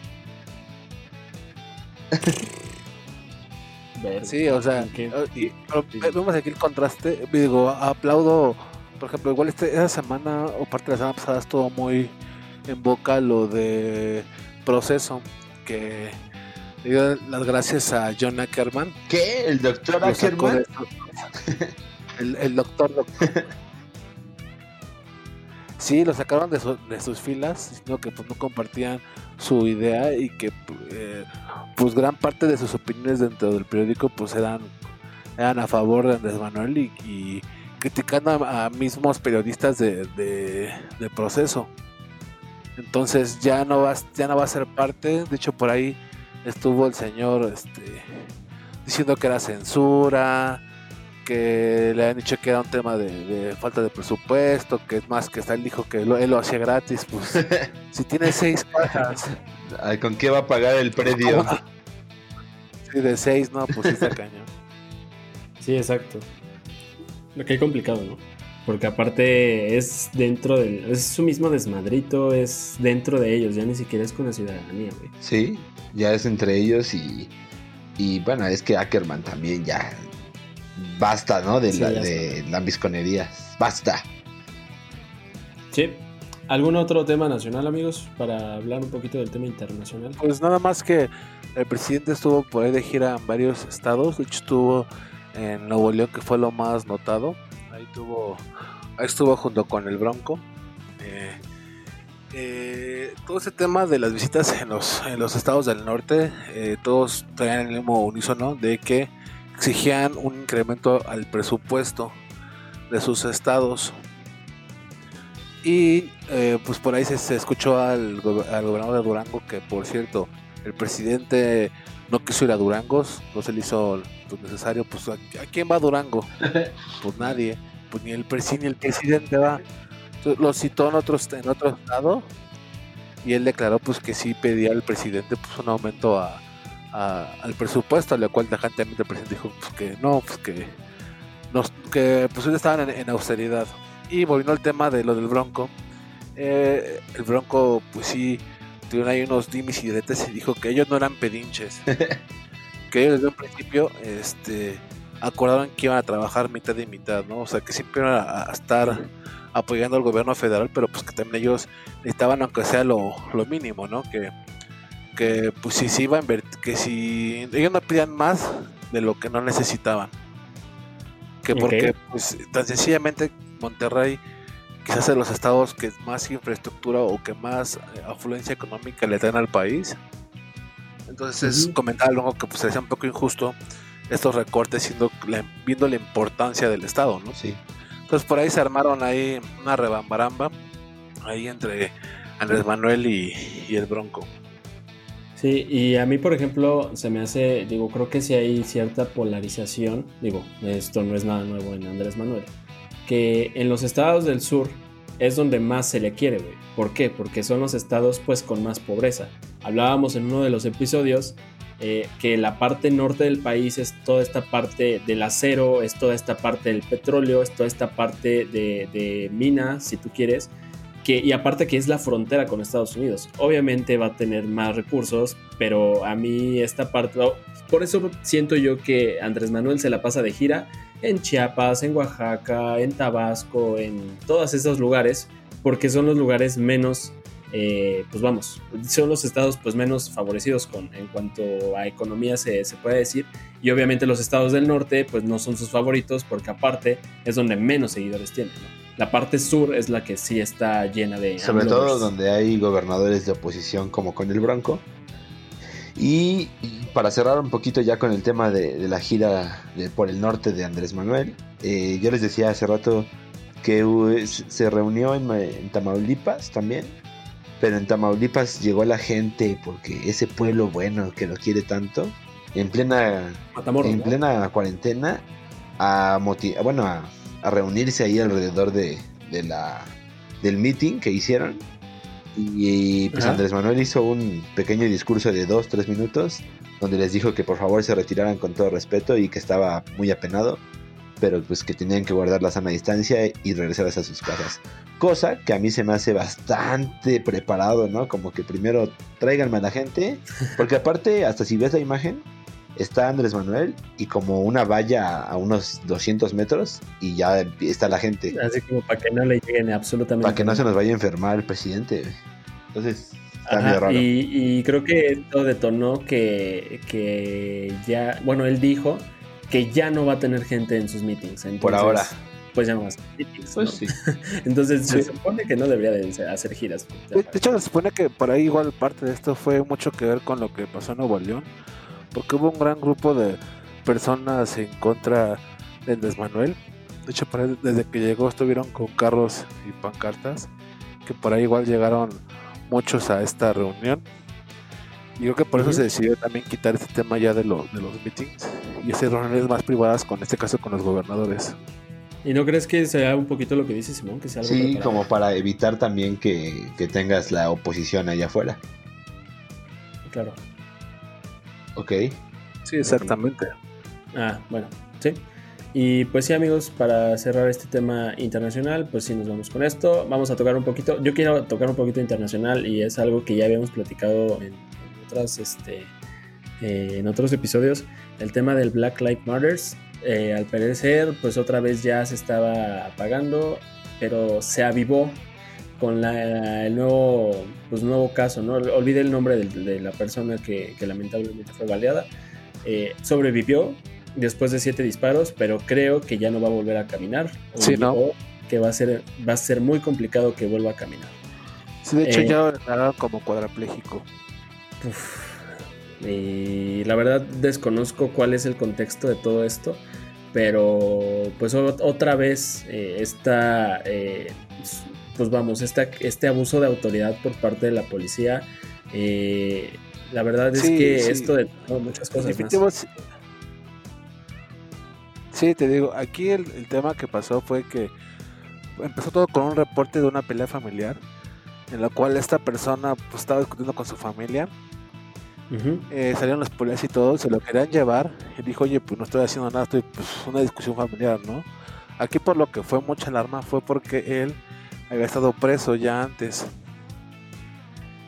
D: sí, o sea, vemos aquí el contraste. Digo, aplaudo, por ejemplo, igual este, esa semana o parte de la semana pasada estuvo muy en boca lo de proceso que le dio las gracias a John Ackerman.
C: ¿Qué? ¿El doctor Ackerman?
D: el, doctor, doctor. Sí, lo sacaron de, de, sus filas, diciendo que pues, no compartían su idea y que eh, pues gran parte de sus opiniones dentro del periódico pues eran, eran a favor de Andrés Manuel y, criticando a, mismos periodistas de, de proceso. Entonces ya no va, ya no va a ser parte. De hecho, por ahí estuvo el señor este, diciendo que era censura, que le han dicho que era un tema de, falta de presupuesto, que es más que está él dijo que él lo hacía gratis. Pues si tiene seis cajas,
C: ¿con qué va a pagar el predio?
D: Sí, de seis, no, pues sí está cañón.
B: Sí, exacto. Lo que es complicado, ¿no? Porque aparte es dentro del. Es su mismo desmadrito, es dentro de ellos, ya ni siquiera es con la ciudadanía, güey.
C: Sí, ya es entre ellos y. Y bueno, es que Ackerman también ya. Basta, ¿no? De, la, de lambisconerías. Basta.
B: Sí. ¿Algún otro tema nacional, amigos? Para hablar un poquito del tema internacional.
D: Pues nada más que el presidente estuvo por ahí de gira en varios estados. De hecho, estuvo en Nuevo León, que fue lo más notado ahí tuvo, estuvo junto con el Bronco. Eh, eh, todo ese tema de las visitas en los, en los estados del norte, eh, todos traían el mismo unísono de que exigían un incremento al presupuesto de sus estados. Y pues por ahí se, escuchó al, gobernador de Durango que, por cierto, el presidente no quiso ir a Durangos, no se le hizo lo necesario. Pues, ¿a, quién va a Durango? Pues nadie pues ni el, ni el presidente va. Lo citó en, otros, en otro estado y él declaró pues que sí pedía al presidente pues un aumento a, al presupuesto, lo cual tajantemente el presidente dijo pues, que no, pues que, nos, que pues estaban en, austeridad. Y volviendo al tema de lo del Bronco, eh, el Bronco pues sí tuvieron ahí unos dimis y diretes y dijo que ellos no eran pedinches. que ellos desde un principio este acordaron que iban a trabajar mitad y mitad, ¿no? O sea, que siempre iban a, estar apoyando al gobierno federal, pero pues que también ellos necesitaban, aunque sea lo, mínimo, ¿no? Que, que pues si se iba a invertir, que si ellos no pedían más de lo que no necesitaban. Que porque, pues, tan sencillamente Monterrey quizás de los estados que más infraestructura o que más eh, afluencia económica le dan al país. Entonces comentaba algo que pues sería un poco injusto estos recortes siendo viendo la importancia del Estado, ¿no?
C: Sí.
D: Entonces por ahí se armaron ahí una rebambaramba ahí entre Andrés Manuel y, el Bronco.
B: Sí, y a mí, por ejemplo, se me hace, digo, creo que sí hay cierta polarización, digo, esto no es nada nuevo en Andrés Manuel, que en los estados del sur es donde más se le quiere, güey. ¿Por qué? Porque son los estados, pues, con más pobreza. Hablábamos en uno de los episodios eh, que la parte norte del país es toda esta parte del acero, es toda esta parte del petróleo, es toda esta parte de, minas, si tú quieres, y aparte que es la frontera con Estados Unidos. Obviamente va a tener más recursos, pero a mí esta parte, por eso siento yo que Andrés Manuel se la pasa de gira en Chiapas, en Oaxaca, en Tabasco, en todos esos lugares, porque son los lugares menos eh, pues vamos, son los estados pues menos favorecidos con, en cuanto a economía se, se, puede decir. Y obviamente los estados del norte pues no son sus favoritos porque aparte es donde menos seguidores tienen. La parte sur es la que sí está llena de...
C: Sobre todo donde hay gobernadores de oposición como con el Bronco. Y para cerrar un poquito ya con el tema de, la gira por el norte de Andrés Manuel, eh, yo les decía hace rato que se reunió en, Tamaulipas también, pero en Tamaulipas llegó la gente porque ese pueblo bueno que lo quiere tanto, en plena, en plena cuarentena, a, bueno, a, reunirse ahí alrededor de, la, del meeting que hicieron. Y pues Andrés Manuel hizo un pequeño discurso de dos, tres minutos, donde les dijo que por favor se retiraran con todo respeto y que estaba muy apenado pero pues que tenían que guardar la sana distancia y regresar a sus casas. Cosa que a mí se me hace bastante preparado, ¿no? Como que primero tráiganme a la gente, porque aparte, hasta si ves la imagen, está Andrés Manuel y como una valla a unos 200 metros y ya está la gente.
B: Así como para que no le lleguen absolutamente.
C: Para que no se nos vaya a enfermar el presidente. Entonces,
B: raro. Y, y, creo que esto detonó que, que ya, bueno, él dijo que ya no va a tener gente en sus meetings.
C: Por ahora.
B: Pues ya no más meetings. Pues sí. Entonces se supone que no debería de hacer giras.
D: De, hecho, se supone que por ahí igual parte de esto fue mucho que ver con lo que pasó en Nuevo León, porque hubo un gran grupo de personas en contra de Andrés Manuel. De hecho, desde que llegó estuvieron con carros y pancartas, que por ahí igual llegaron muchos a esta reunión y creo que por eso se decidió también quitar este tema ya de, lo, de los meetings y hacer reuniones más privadas, con este caso con los gobernadores.
B: ¿Y no crees que sea un poquito lo que dice Simón? Que sea
C: sí, como para evitar también que, que, tengas la oposición allá afuera.
B: Claro.
C: Ok.
D: Sí, exactamente.
B: Ah, bueno, sí. Y pues sí, amigos, para cerrar este tema internacional, pues sí, nos vamos con esto. Vamos a tocar un poquito, yo quiero tocar un poquito internacional y es algo que ya habíamos platicado en este, eh, en otros episodios, el tema del Black Lives Matters. Eh, al parecer, pues otra vez ya se estaba apagando, pero se avivó con el nuevo, pues, nuevo caso, ¿no? Olvidé el nombre de, la persona que, lamentablemente fue baleada. Eh, sobrevivió después de siete disparos, pero creo que ya no va a volver a caminar.
D: Sí, ¿no?
B: Que va a ser, va a ser muy complicado que vuelva a caminar.
D: Sí, de hecho ya era como cuadrapléjico.
B: Y la verdad desconozco cuál es el contexto de todo esto, pero pues otra vez eh, está, eh, pues vamos, este abuso de autoridad por parte de la policía. Eh, la verdad es que esto de muchas cosas más.
D: Sí, te digo, aquí el, el tema que pasó fue que empezó todo con un reporte de una pelea familiar en la cual esta persona pues, estaba discutiendo con su familia eh, salieron los policías y todo, se lo querían llevar. Y dijo, oye, pues no estoy haciendo nada, estoy pues una discusión familiar, ¿no? Aquí por lo que fue mucha alarma fue porque él había estado preso ya antes.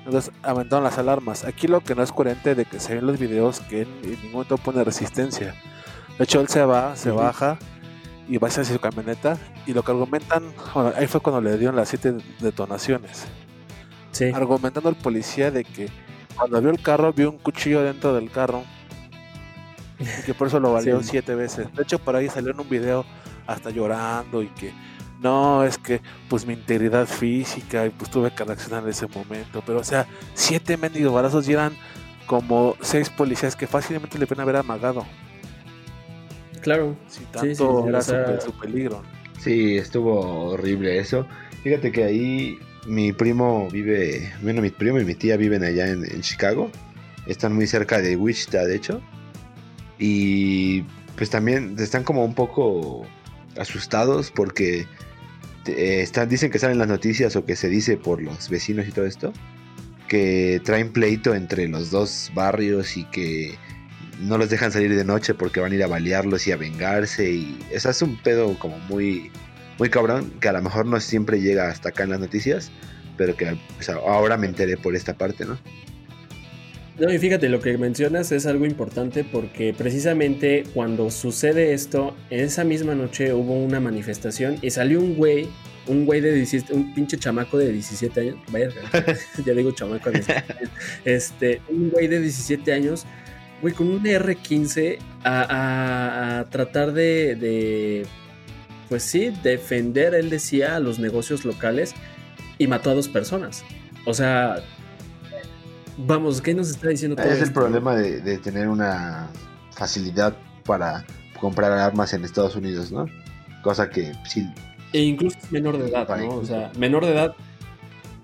D: Entonces aventaron las alarmas. Aquí lo que no es coherente de que se ven los videos que él en ningún momento pone resistencia. De hecho, él se va, se baja y va hacia su camioneta. Y lo que argumentan, bueno, ahí fue cuando le dieron las siete detonaciones. Sí. Argumentando al policía de que cuando vio el carro, vio un cuchillo dentro del carro. Y que por eso lo valió siete veces. De hecho, por ahí salió en un video hasta llorando y que no, es que pues mi integridad física y pues tuve que reaccionar en ese momento. Pero o sea, siete mendigos balazos y eran como seis policías que fácilmente le pueden haber amagado.
B: Claro.
D: Si tanto era su peligro.
C: Sí, estuvo horrible eso. Fíjate que ahí mi primo vive, bueno, mi primo y mi tía viven allá en, Chicago. Están muy cerca de Wichita, de hecho. Y pues también están como un poco asustados porque eh, están, dicen que salen las noticias o que se dice por los vecinos y todo esto. Que traen pleito entre los dos barrios y que no los dejan salir de noche porque van a ir a balearlos y a vengarse. Y es un pedo como muy muy cabrón, que a lo mejor no siempre llega hasta acá en las noticias, pero que ahora me enteré por esta parte, ¿no?
B: No, y fíjate, lo que mencionas es algo importante porque precisamente cuando sucede esto, en esa misma noche hubo una manifestación y salió un güey un güey de 17, un pinche chamaco de 17 años, vaya, ya digo chamaco, este, un güey de 17 años, güey, con un R15 a, tratar de, de, pues sí, defender, él decía, a los negocios locales y mató a dos personas. O sea, vamos, ¿qué nos está diciendo
C: todo Es el problema de, tener una facilidad para comprar armas en Estados Unidos, ¿no? Cosa que sí.
B: E incluso menor de edad, ¿no? O sea, menor de edad.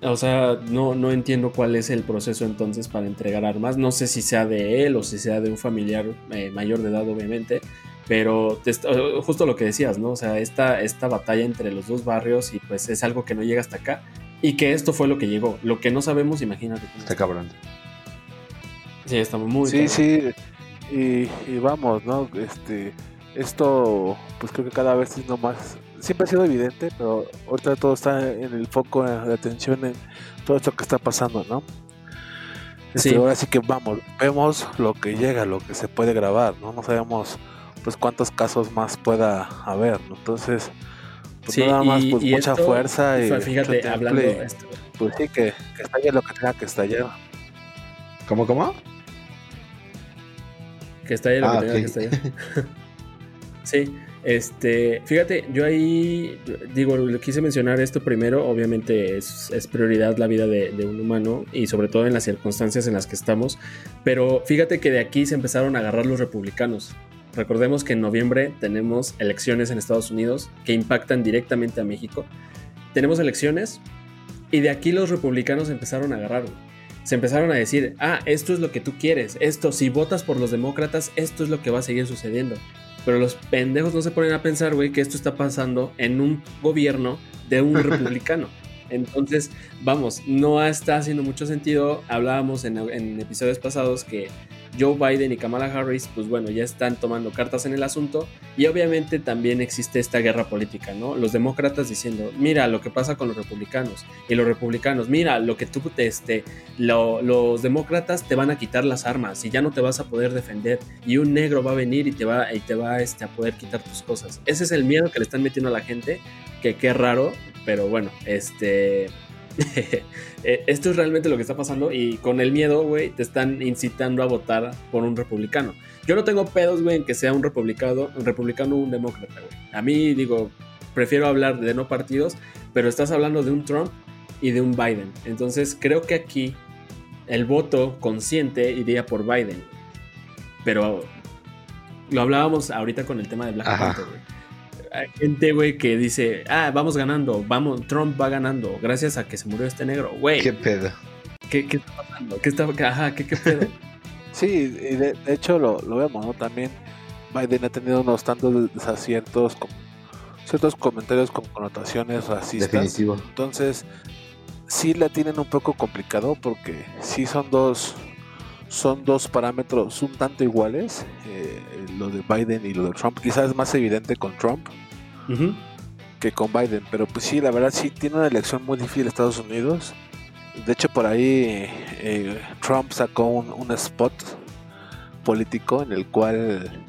B: O sea, no, no entiendo cuál es el proceso entonces para entregar armas. No sé si sea de él o si sea de un familiar eh, mayor de edad, obviamente. Pero justo lo que decías, ¿no? O sea, esta, esta batalla entre los dos barrios y pues es algo que no llega hasta acá. Y que esto fue lo que llegó. Lo que no sabemos, imagínate.
C: Está cabrón.
B: Sí, estamos muy.
D: Sí, sí. Y, y, vamos, ¿no? Este, esto, pues creo que cada vez es no más. Siempre ha sido evidente, pero ahorita todo está en el foco de atención en todo esto que está pasando, ¿no? Este, sí. Ahora sí que vamos, vemos lo que llega, lo que se puede grabar, ¿no? No sabemos, pues, cuántos casos más pueda haber, ¿no? Entonces, pues nada más, pues, mucha fuerza y.
B: Fíjate, hablando de esto.
D: Pues sí, que, que estalle lo que tenga que estallar.
C: ¿Cómo, cómo?
B: Que estalle lo que ah, tenga que estallar. Sí, este, fíjate, yo ahí digo, quise mencionar esto primero, obviamente es, prioridad la vida de, un humano y sobre todo en las circunstancias en las que estamos, pero fíjate que de aquí se empezaron a agarrar los republicanos. Recordemos que en noviembre tenemos elecciones en Estados Unidos que impactan directamente a México. Tenemos elecciones y de aquí los republicanos empezaron a agarrar. Se empezaron a decir, ah, esto es lo que tú quieres, esto, si votas por los demócratas, esto es lo que va a seguir sucediendo. Pero los pendejos no se ponen a pensar, güey, que esto está pasando en un gobierno de un republicano. Entonces, vamos, no está haciendo mucho sentido. Hablábamos en, en episodios pasados que Joe Biden y Kamala Harris, pues bueno, ya están tomando cartas en el asunto y obviamente también existe esta guerra política, ¿no? Los demócratas diciendo, mira lo que pasa con los republicanos y los republicanos, mira lo que tú, este, los demócratas te van a quitar las armas y ya no te vas a poder defender y un negro va a venir y te va, y te va este, a poder quitar tus cosas. Ese es el miedo que le están metiendo a la gente, que qué raro, pero bueno, este esto es realmente lo que está pasando y con el miedo, güey, te están incitando a votar por un republicano. Yo no tengo pedos, güey, en que sea un republicano, un republicano o un demócrata, güey. A mí, digo, prefiero hablar de no partidos, pero estás hablando de un Trump y de un Biden. Entonces, creo que aquí el voto consciente iría por Biden. Pero lo hablábamos ahorita con el tema de Black Panther, güey hay gente, güey, que dice, ah, vamos ganando, vamos, Trump va ganando, gracias a que se murió este negro, güey.
C: ¿Qué pedo?
B: ¿Qué, qué está pasando? ¿Qué está, ajá, qué, qué pedo?
D: sí, y de, hecho lo, lo, vemos, ¿no? También Biden ha tenido unos tantos desaciertos, con ciertos comentarios con connotaciones racistas.
C: Definitivo.
D: Entonces, sí la tienen un poco complicado porque sí son dos son dos parámetros un tanto iguales, eh, lo de Biden y lo de Trump. Quizás es más evidente con Trump que con Biden, pero pues sí, la verdad sí tiene una elección muy difícil Estados Unidos. De hecho, por ahí eh, Trump sacó un, spot político en el cual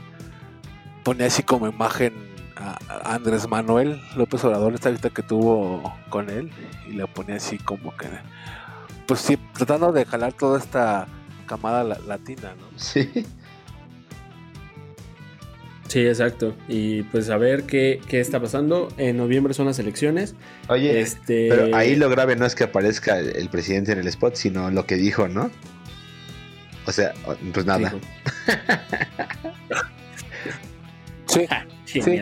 D: pone así como imagen a Andrés Manuel López Obrador, esta vista que tuvo con él, y le pone así como que, pues sí, tratando de jalar toda esta camada latina, ¿no?
C: Sí.
B: Sí, exacto. Y pues a ver qué, está pasando. En noviembre son las elecciones.
C: Oye, este... pero ahí lo grave no es que aparezca el, presidente en el spot, sino lo que dijo, ¿no? O sea, pues nada.
D: sí, sí.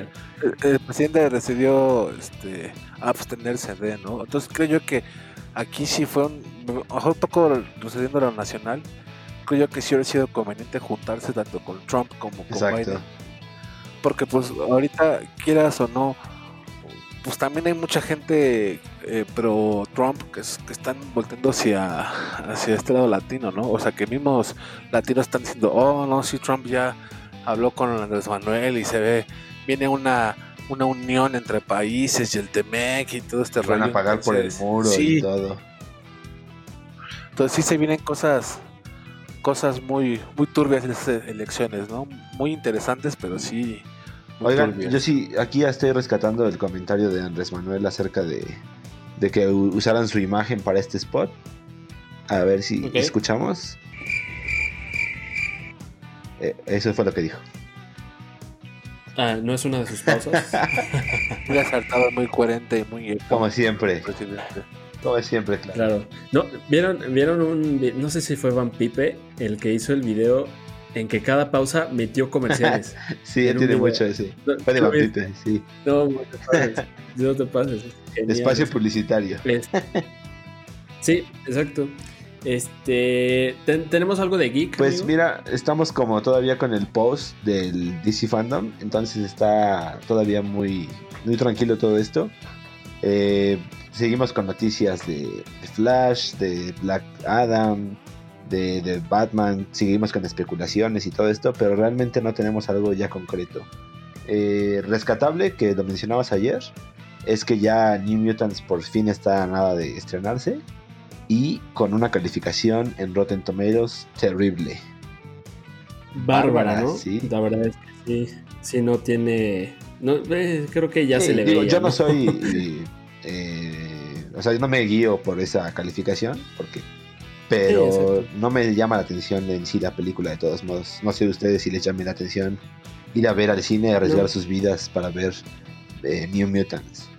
D: El, presidente decidió este, abstenerse de, ¿no? Entonces creo yo que aquí sí fue un, poco sucediendo lo nacional, creo yo que sí hubiera sido conveniente juntarse tanto con Trump como con Biden. Porque pues ahorita, quieras o no, pues también hay mucha gente eh, pro Trump que, que, están volteando hacia, hacia este lado latino, ¿no? O sea, que mismos latinos están diciendo, oh, no, si Trump ya habló con Andrés Manuel y se ve, viene una una unión entre países y el Temec y todo este
C: rollo. Van a pagar por el muro y todo.
D: Entonces sí se vienen cosas cosas muy, muy turbias en estas elecciones, ¿no? Muy interesantes, pero sí
C: Oigan, yo sí, aquí ya estoy rescatando el comentario de Andrés Manuel acerca de, de que usaran su imagen para este spot. A ver si escuchamos. Eh, eso fue lo que dijo.
B: Ah, no es una de sus pausas.
D: muy acertado, muy coherente y muy.
C: Como siempre. Como siempre, claro.
B: Claro. No, ¿vieron, vieron un. No sé si fue Van Pipe el que hizo el video en que cada pausa metió comerciales.
C: sí, tiene mucho ese. fue de Van Pipe, sí.
B: No, no te pases. No te pases.
C: Espacio publicitario.
B: Sí, exacto. Este, ¿tenemos algo de geek?
C: Pues mira, estamos como todavía con el post del DC Fandom, entonces está todavía muy, muy tranquilo todo esto. Eh, seguimos con noticias de, Flash, de Black Adam, de, Batman, seguimos con especulaciones y todo esto, pero realmente no tenemos algo ya concreto. Eh, rescatable, que lo mencionabas ayer, es que ya New Mutants por fin está nada de estrenarse y con una calificación en Rotten Tomatoes terrible.
B: Bárbara, ¿no? Sí. La verdad es que sí, sí no tiene... No, eh, creo que ya se le ve.
C: Yo ¿no? soy... Eh, o sea, yo no me guío por esa calificación, porque... Pero no me llama la atención en sí la película de todos modos. No sé ustedes si les llame la atención ir a ver al cine, arriesgar sus vidas para ver eh, New Mutants.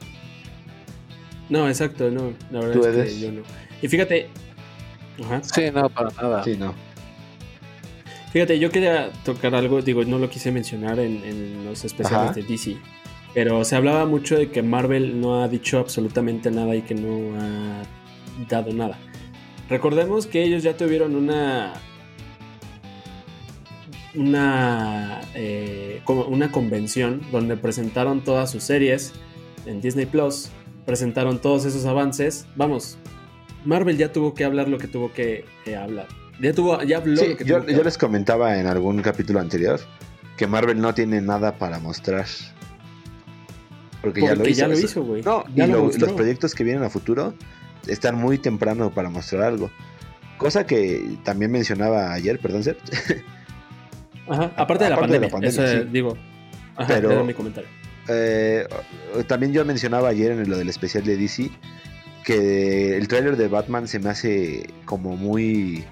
B: No, exacto, no. La verdad es que yo no. Y fíjate.
D: Sí, no, para nada.
C: Sí, no.
B: Fíjate, yo quería tocar algo, digo, no lo quise mencionar en, los especiales de DC, pero se hablaba mucho de que Marvel no ha dicho absolutamente nada y que no ha dado nada. Recordemos que ellos ya tuvieron una una eh, una convención donde presentaron todas sus series en Disney Plus, presentaron todos esos avances. Vamos, Marvel ya tuvo que hablar lo que tuvo que hablar. Ya, tuvo, ya habló lo
C: yo, les comentaba en algún capítulo anterior que Marvel no tiene nada para mostrar. Porque, ya lo hizo.
B: Ya lo hizo, güey.
C: No, y los proyectos que vienen a futuro están muy temprano para mostrar algo. Cosa que también mencionaba ayer, perdón, Seth.
B: Ajá, aparte de la pandemia, eso, digo. Ajá, Pero, mi comentario.
C: Eh, también yo mencionaba ayer en lo del especial de DC que el tráiler de Batman se me hace como muy...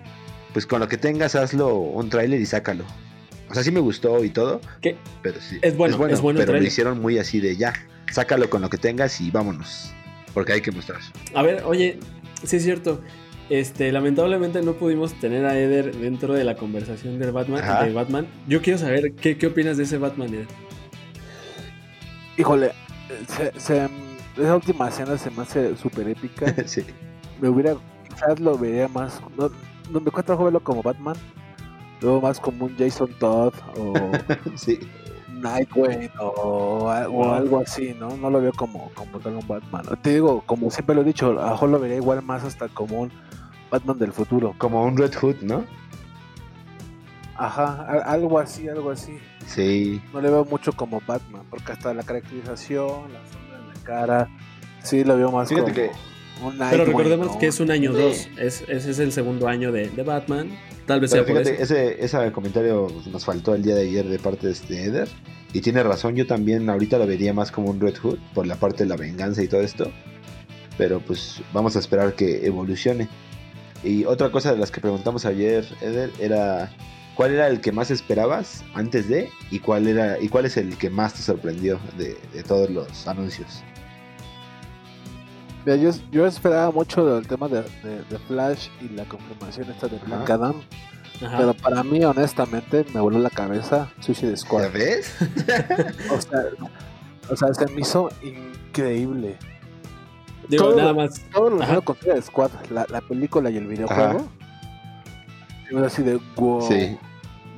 C: Pues con lo que tengas, hazlo un tráiler y sácalo. O sea, sí me gustó y todo.
B: ¿Qué?
C: Pero sí.
B: Es bueno, es bueno,
C: pero lo hicieron muy así de ya, sácalo con lo que tengas y vámonos. Porque hay que mostrar.
B: A ver, oye, sí es cierto. Este, lamentablemente no pudimos tener a Eder dentro de la conversación del Batman, de Batman. Yo quiero saber qué, qué opinas de ese Batman, Eder.
D: Híjole, se, se esa última escena se me hace súper épica.
C: sí.
D: Me hubiera, quizás lo vería más, no, no me cuesta verlo como Batman, luego más como un Jason Todd o
C: sí.
D: Nightwing o, algo así, ¿no? No lo veo como, como tal un Batman. Te digo, como siempre lo he dicho, a mejor lo vería igual más hasta como un Batman del futuro.
C: Como un Red Hood, ¿no?
D: Ajá, algo así, algo así.
C: Sí.
D: No le veo mucho como Batman, porque hasta la caracterización, la cara. Sí, lo veo más
C: Fíjate que...
B: Pero recordemos que es un año 2. Es, ese es el segundo año de, Batman. Tal vez sea por eso.
C: Ese, ese comentario nos faltó el día de ayer de parte de este Eder. Y tiene razón, yo también ahorita lo vería más como un Red Hood por la parte de la venganza y todo esto. Pero pues vamos a esperar que evolucione. Y otra cosa de las que preguntamos ayer, Eder, era ¿cuál era el que más esperabas antes de y cuál era y cuál es el que más te sorprendió de todos los anuncios?
D: Yo, esperaba mucho del tema de, Flash y la confirmación esta de Black Adam. Pero para mí, honestamente, me voló la cabeza Suicide Squad.
C: ¿Ves?
D: o, sea, o sea, se me hizo increíble.
B: Digo, todo, nada más.
D: Todo lo que con Suicide Squad, la, la, película y el videojuego. así de wow. Sí.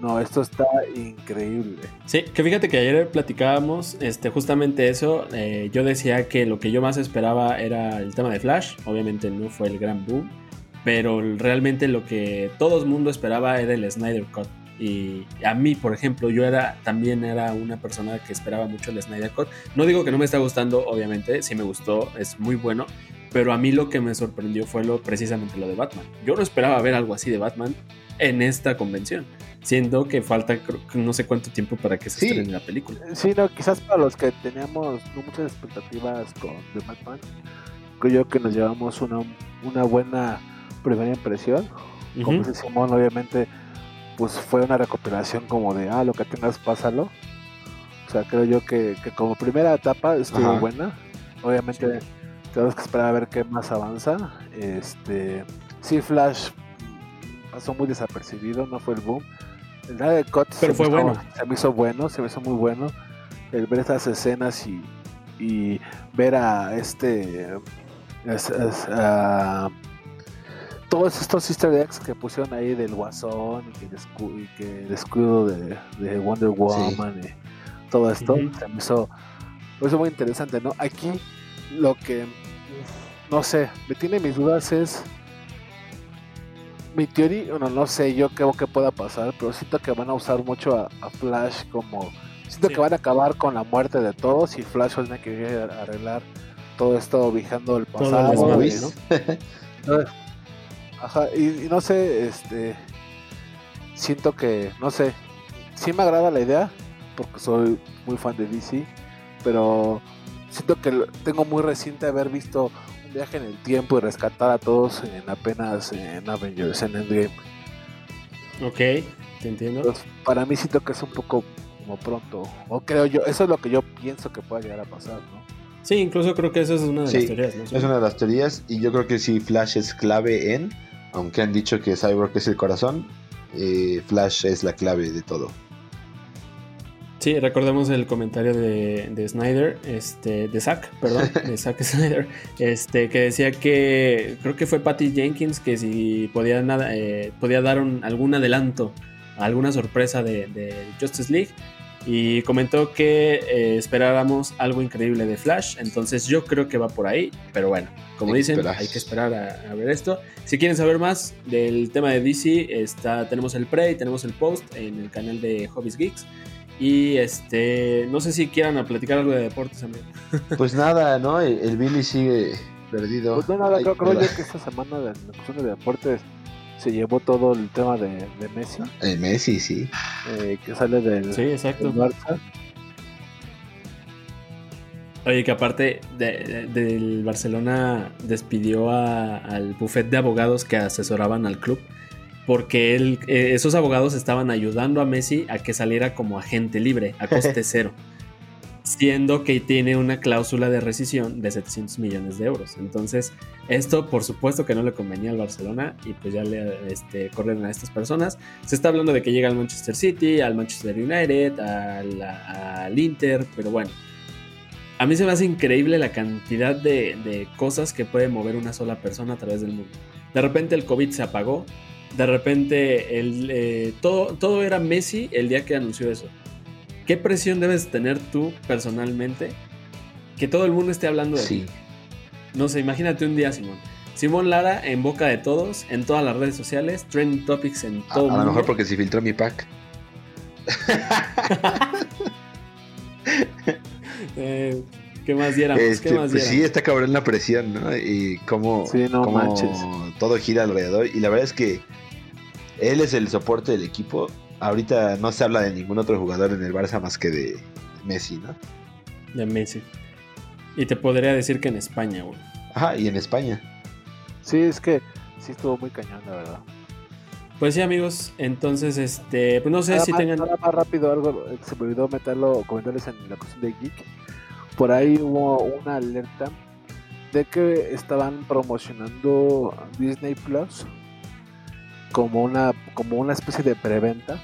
D: No, esto está increíble.
B: Sí, que fíjate que ayer platicábamos este, justamente eso. Eh, yo decía que lo que yo más esperaba era el tema de Flash. Obviamente no fue el gran boom. Pero realmente lo que todo el mundo esperaba era el Snyder Cut. Y a mí, por ejemplo, yo era también era una persona que esperaba mucho el Snyder Cut. No digo que no me está gustando, obviamente, sí me gustó, es muy bueno. Pero a mí lo que me sorprendió fue lo, precisamente lo de Batman. Yo no esperaba ver algo así de Batman en esta convención. Siendo que falta no sé cuánto tiempo para que se
C: Sí.
B: estrene la película.
D: Sí, no, quizás para los que teníamos no muchas expectativas con The Batman, creo yo que nos llevamos una, una buena primera impresión. Como
B: Ujú.
D: dice Simón, obviamente, pues fue una recopilación como de, ah, lo que tengas, pásalo. O sea, creo yo que, que como primera etapa estuvo
C: Ajá.
D: buena. Obviamente, tenemos que esperar a ver qué más avanza. Este, sí, Flash pasó muy desapercibido, no fue el boom. El de Cut
B: Pero
D: se
B: fue
D: me hizo-
B: bueno.
D: Se me hizo bueno, se me hizo muy bueno. El ver estas escenas y, y ver a este. es- es, a- todos estos easter eggs que pusieron ahí del guasón y que el, escu- y que el escudo de, de Wonder Woman y todo esto
B: Ujú.
D: se me hizo, me hizo muy interesante, ¿no? Aquí lo que no sé, me tiene mis dudas es mi teoría, bueno, no sé yo qué, qué pueda pasar, pero siento que van a usar mucho a, a Flash como siento
B: Sí.
D: que van a acabar con la muerte de todos y Flash va a tener que arreglar todo esto viajando el pasado,
B: desmadre,
C: Luis.
B: ¿no?
D: entonces, Ajá, y, y no sé, este. Siento que, no sé. Sí me agrada la idea, porque soy muy fan de DC, pero siento que tengo muy reciente haber visto un viaje en el tiempo y rescatar a todos en apenas en Avengers, en Endgame.
B: Ok, te entiendo.
D: Entonces, para mí siento que es un poco como pronto, o creo yo, eso es lo que yo pienso que puede llegar a pasar, ¿no?
B: Sí, incluso creo que esa es una de
C: Sí,
B: las teorías, ¿no?
C: Es una de las teorías y yo creo que sí Flash es clave en, aunque han dicho que Cyborg es el corazón, eh, Flash es la clave de todo.
B: Sí, recordemos el comentario de, de Snyder, este, de Zack, perdón, de Zack Snyder, este, que decía que creo que fue Patty Jenkins que si podía nada, eh, podía dar un- algún adelanto, alguna sorpresa de, de Justice League. Y comentó que eh, esperáramos algo increíble de Flash. Entonces yo creo que va por ahí. Pero bueno, como dicen, hay que esperar a, a ver esto. Si quieren saber más del tema de DC, está, tenemos el pre y tenemos el post en el canal de Hobbies Geeks. Y este, no sé si quieran a platicar algo de deportes, amigo.
C: Pues nada, ¿no? El, el Billy sigue perdido.
D: Pues ahora
C: Ay,
D: creo, creo yo
C: ¿verdad?
D: que esta semana de la cuestión de deportes se llevó todo el tema de, de Messi,
C: El Messi, sí.
D: eh, que sale del,
B: Sí, exacto.
D: del Barça.
B: Oye, que aparte de- de- del Barcelona despidió a- al buffet de abogados que asesoraban al club porque él, eh, esos abogados estaban ayudando a Messi a que saliera como agente libre a coste cero, siendo que tiene una cláusula de rescisión de 700 millones de euros. Entonces, esto por supuesto que no le convenía al Barcelona y pues ya le este, corren a estas personas. Se está hablando de que llega al Manchester City, al Manchester United, al, al Inter, pero bueno. A mí se me hace increíble la cantidad de, de cosas que puede mover una sola persona a través del mundo. De repente el COVID se apagó. De repente el, eh, todo, todo era Messi el día que anunció eso. ¿Qué presión debes tener tú personalmente? Que todo el mundo esté hablando de
C: Sí.
B: ti. No sé, imagínate un día, Simón. Simón Lara en boca de todos, en todas las redes sociales, trending topics en
C: A,
B: todo el
C: a lo
B: mundo.
C: mejor porque se filtró mi pack.
B: Eh, ¿Qué más diéramos?
C: Este,
B: ¿Qué más
C: pues sí, está cabrón la presión, ¿no? Y cómo,
D: Sí, no
C: cómo
D: manches.
C: todo gira alrededor. Y la verdad es que él es el soporte del equipo. Ahorita no se habla de ningún otro jugador en el Barça más que de Messi, ¿no?
B: De Messi. Y te podría decir que en España, güey.
C: Ajá, y en España.
D: Sí, es que sí estuvo muy cañón, la verdad.
B: Pues sí, amigos. Entonces, este, pues no sé
D: nada,
B: si
D: más,
B: tengan.
D: nada más rápido, algo se me olvidó meterlo, comentarles en la cuestión de Geek. Por ahí hubo una alerta de que estaban promocionando Disney Plus como una, como una especie de preventa.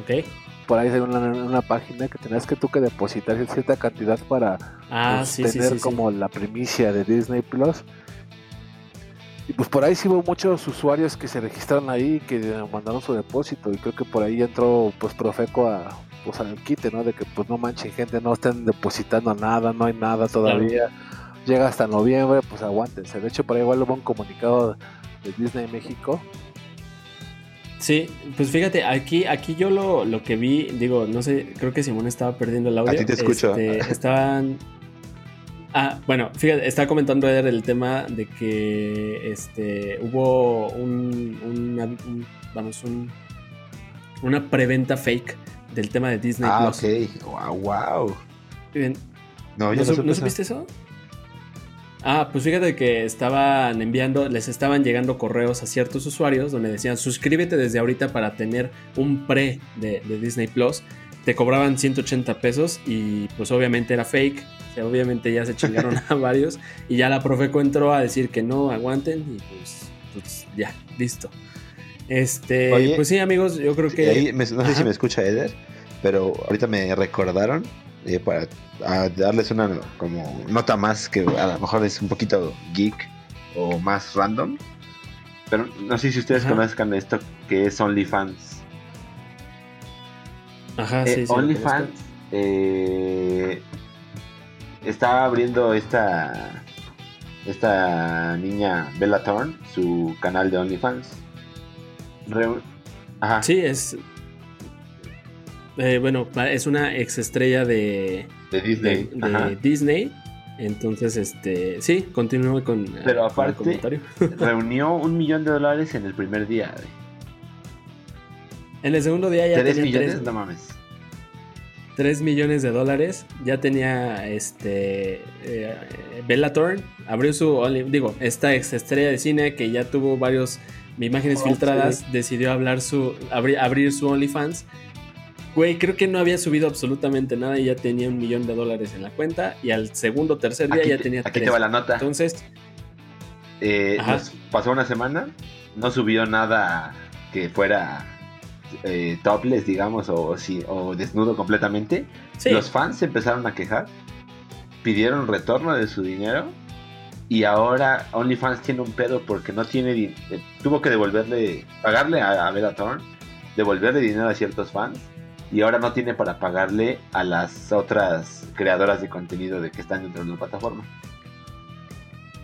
B: Ok.
D: Por ahí hay una, una página que tenías que tú que depositar cierta cantidad para
B: Ah,
D: pues,
B: sí,
D: tener
B: sí, sí.
D: como la primicia de Disney Plus. Y pues por ahí sí hubo muchos usuarios que se registraron ahí y que mandaron su depósito. Y creo que por ahí entró pues Profeco a pues al quite, ¿no? De que pues no manchen gente, no estén depositando nada, no hay nada todavía. Llega hasta noviembre, pues aguántense. De hecho por ahí igual hubo un comunicado de Disney México.
B: Sí, pues fíjate, aquí, aquí yo lo, lo que vi, digo, no sé, creo que Simón estaba perdiendo el audio.
C: ti te escucho.
B: Este, estaban. Ah, bueno, fíjate, estaba comentando Eder el tema de que este hubo un, vamos, un, una preventa fake del tema de Disney
C: ah, ok. Wow, wow.
B: No, ¿No, ¿no supiste eso? Ah, pues fíjate que estaban enviando, les estaban llegando correos a ciertos usuarios donde decían suscríbete desde ahorita para tener un pre de, Disney Plus. Te cobraban 180 pesos y pues obviamente era fake. obviamente ya se chingaron a varios y ya la Profeco entró a decir que no aguanten y pues, pues ya, listo. Este, pues sí, amigos, yo creo que.
C: no sé si me escucha Eder, pero ahorita me recordaron eh, para darles una como nota más que a lo mejor es un poquito geek o más random. Pero no sé si ustedes conozcan esto que es OnlyFans.
B: Ajá,
C: eh, sí, OnlyFans eh, está abriendo esta esta niña Bella Thorne su canal de OnlyFans.
B: Ajá. Sí, es eh, bueno, es una ex estrella de,
C: Disney.
B: De, Disney. Entonces, este, sí, continúo con,
C: Pero aparte, reunió un millón de dólares en el primer día.
B: En el segundo día ya
C: tenía millones? no mames.
B: 3 millones de dólares. Ya tenía este eh, Bella Thorne. Abrió su digo, esta ex estrella de cine que ya tuvo varios imágenes filtradas. Decidió hablar su abrir su OnlyFans Güey, creo que no había subido absolutamente nada y ya tenía un millón de dólares en la cuenta. Y al segundo o tercer día ya tenía
C: Aquí te va la nota.
B: Entonces.
C: Eh, pasó una semana, no subió nada que fuera eh, topless, digamos, o, o desnudo completamente. Los fans se empezaron a quejar, pidieron retorno de su dinero. Y ahora OnlyFans tiene un pedo porque no tiene. Eh, tuvo que devolverle. Pagarle a, a Bella Thorne, devolverle dinero a ciertos fans y ahora no tiene para pagarle a las otras creadoras de contenido de que están dentro de la plataforma.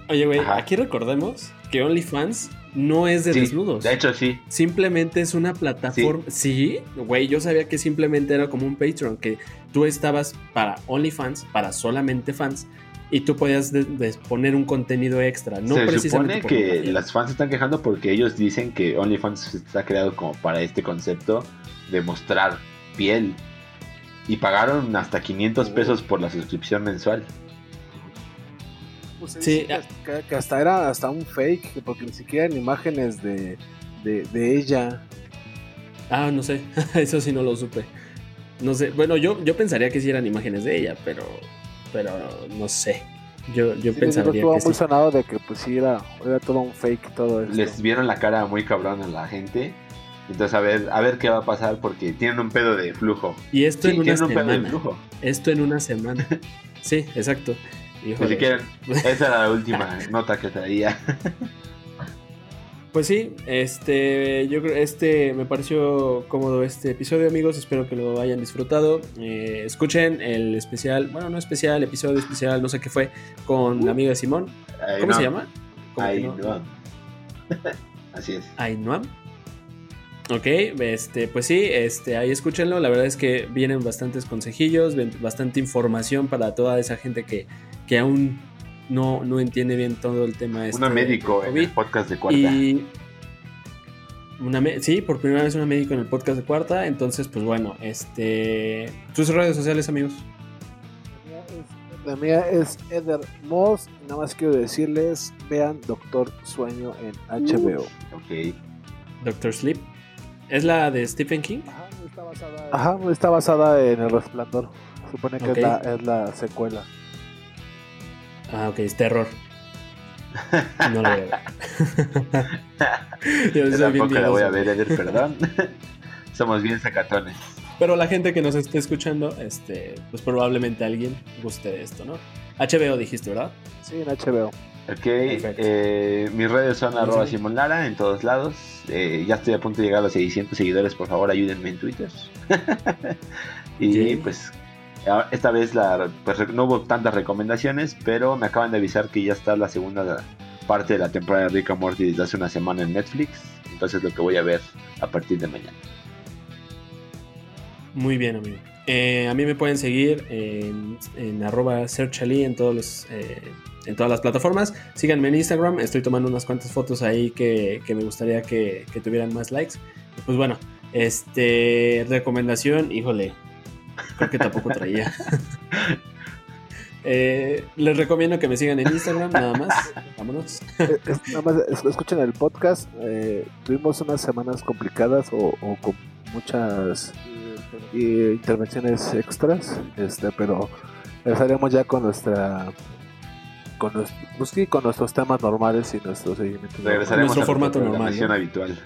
B: Oye, güey, aquí recordemos que OnlyFans no es de desnudos.
C: De hecho, sí.
B: Simplemente es una plataforma. Sí, güey, yo sabía que simplemente era como un Patreon, que tú estabas para OnlyFans, para solamente fans, y tú podías poner un contenido extra. No
C: Se supone que las fans están quejando porque ellos dicen que OnlyFans está creado como para este concepto de mostrar piel. Y pagaron hasta 500 pesos por la suscripción mensual.
D: Pues sí, que, hasta era hasta un fake, porque ni siquiera eran imágenes de, de, ella.
B: Ah, no sé, eso sí no lo supe. No sé, bueno, yo, yo pensaría que sí eran imágenes de ella, pero, pero no sé. Yo, yo pensaría que
D: muy sonado de que pues sí era, era todo un fake todo esto.
C: Les vieron la cara muy cabrón a la gente entonces a ver, a ver qué va a pasar porque tienen un pedo de flujo.
B: Y esto en una semana. Esto en una semana. sí, exacto.
C: Pues si quieren, esa era la última nota que traía.
B: Pues sí, este, yo creo, este me pareció cómodo este episodio, amigos. Espero que lo hayan disfrutado. Eh, escuchen el especial, bueno, no especial, episodio especial, no sé qué fue, con la amiga de Simón. ¿Cómo se llama?
C: Ainhoam. Así es.
B: Ainhoam. Ok, este, pues sí, este, ahí escúchenlo. La verdad es que vienen bastantes consejillos, bastante información para toda esa gente que, que aún no, no entiende bien todo el tema.
C: Este una médico en el podcast de cuarta. Y
B: una sí, por primera vez una médico en el podcast de cuarta. Entonces, pues bueno, este, sus redes sociales, amigos.
D: La mía es Eder Moss. Nada más quiero decirles, vean Doctor Sueño en HBO.
C: Uh, ok.
B: Doctor Sleep. ¿Es la de Stephen King?
D: Ajá, está basada, en El Resplandor. Supone que es, la, secuela.
B: Ah, ok, es terror. No lo veo.
C: Yo tampoco la voy a ver, Eder, perdón. Somos bien sacatones.
B: Pero la gente que nos esté escuchando, este, pues probablemente alguien guste de esto, ¿no? HBO dijiste, ¿verdad?
D: Sí, en HBO.
C: Ok, eh, mis redes son arroba Simon Lara en todos lados. Eh, ya estoy a punto de llegar a los 600 seguidores, por favor ayúdenme en Twitter. y pues esta vez pues, no hubo tantas recomendaciones, pero me acaban de avisar que ya está la segunda parte de la temporada de Rick and Morty desde hace una semana en Netflix. Entonces lo que voy a ver a partir de mañana.
B: Muy bien, amigo. Eh, a mí me pueden seguir en, en arroba searchali en, todos los, eh, en todas las plataformas. Síganme en Instagram, estoy tomando unas cuantas fotos ahí que, me gustaría que, que, tuvieran más likes. Pues bueno, este recomendación, híjole, creo que tampoco traía. Eh, les recomiendo que me sigan en Instagram, nada más. Vámonos.
D: nada más escuchen el podcast. tuvimos unas semanas complicadas o, o con muchas intervenciones extras, este, pero empezaremos ya con nuestra con, pues con nuestros temas normales y nuestro seguimiento.
B: Regresaremos nuestro formato normal.
C: habitual.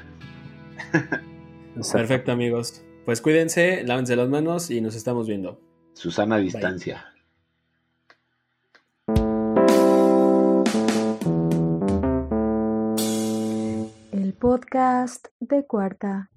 B: Perfecto, amigos. Pues cuídense, lávense las manos y nos estamos viendo.
C: Susana distancia.
A: El podcast de cuarta.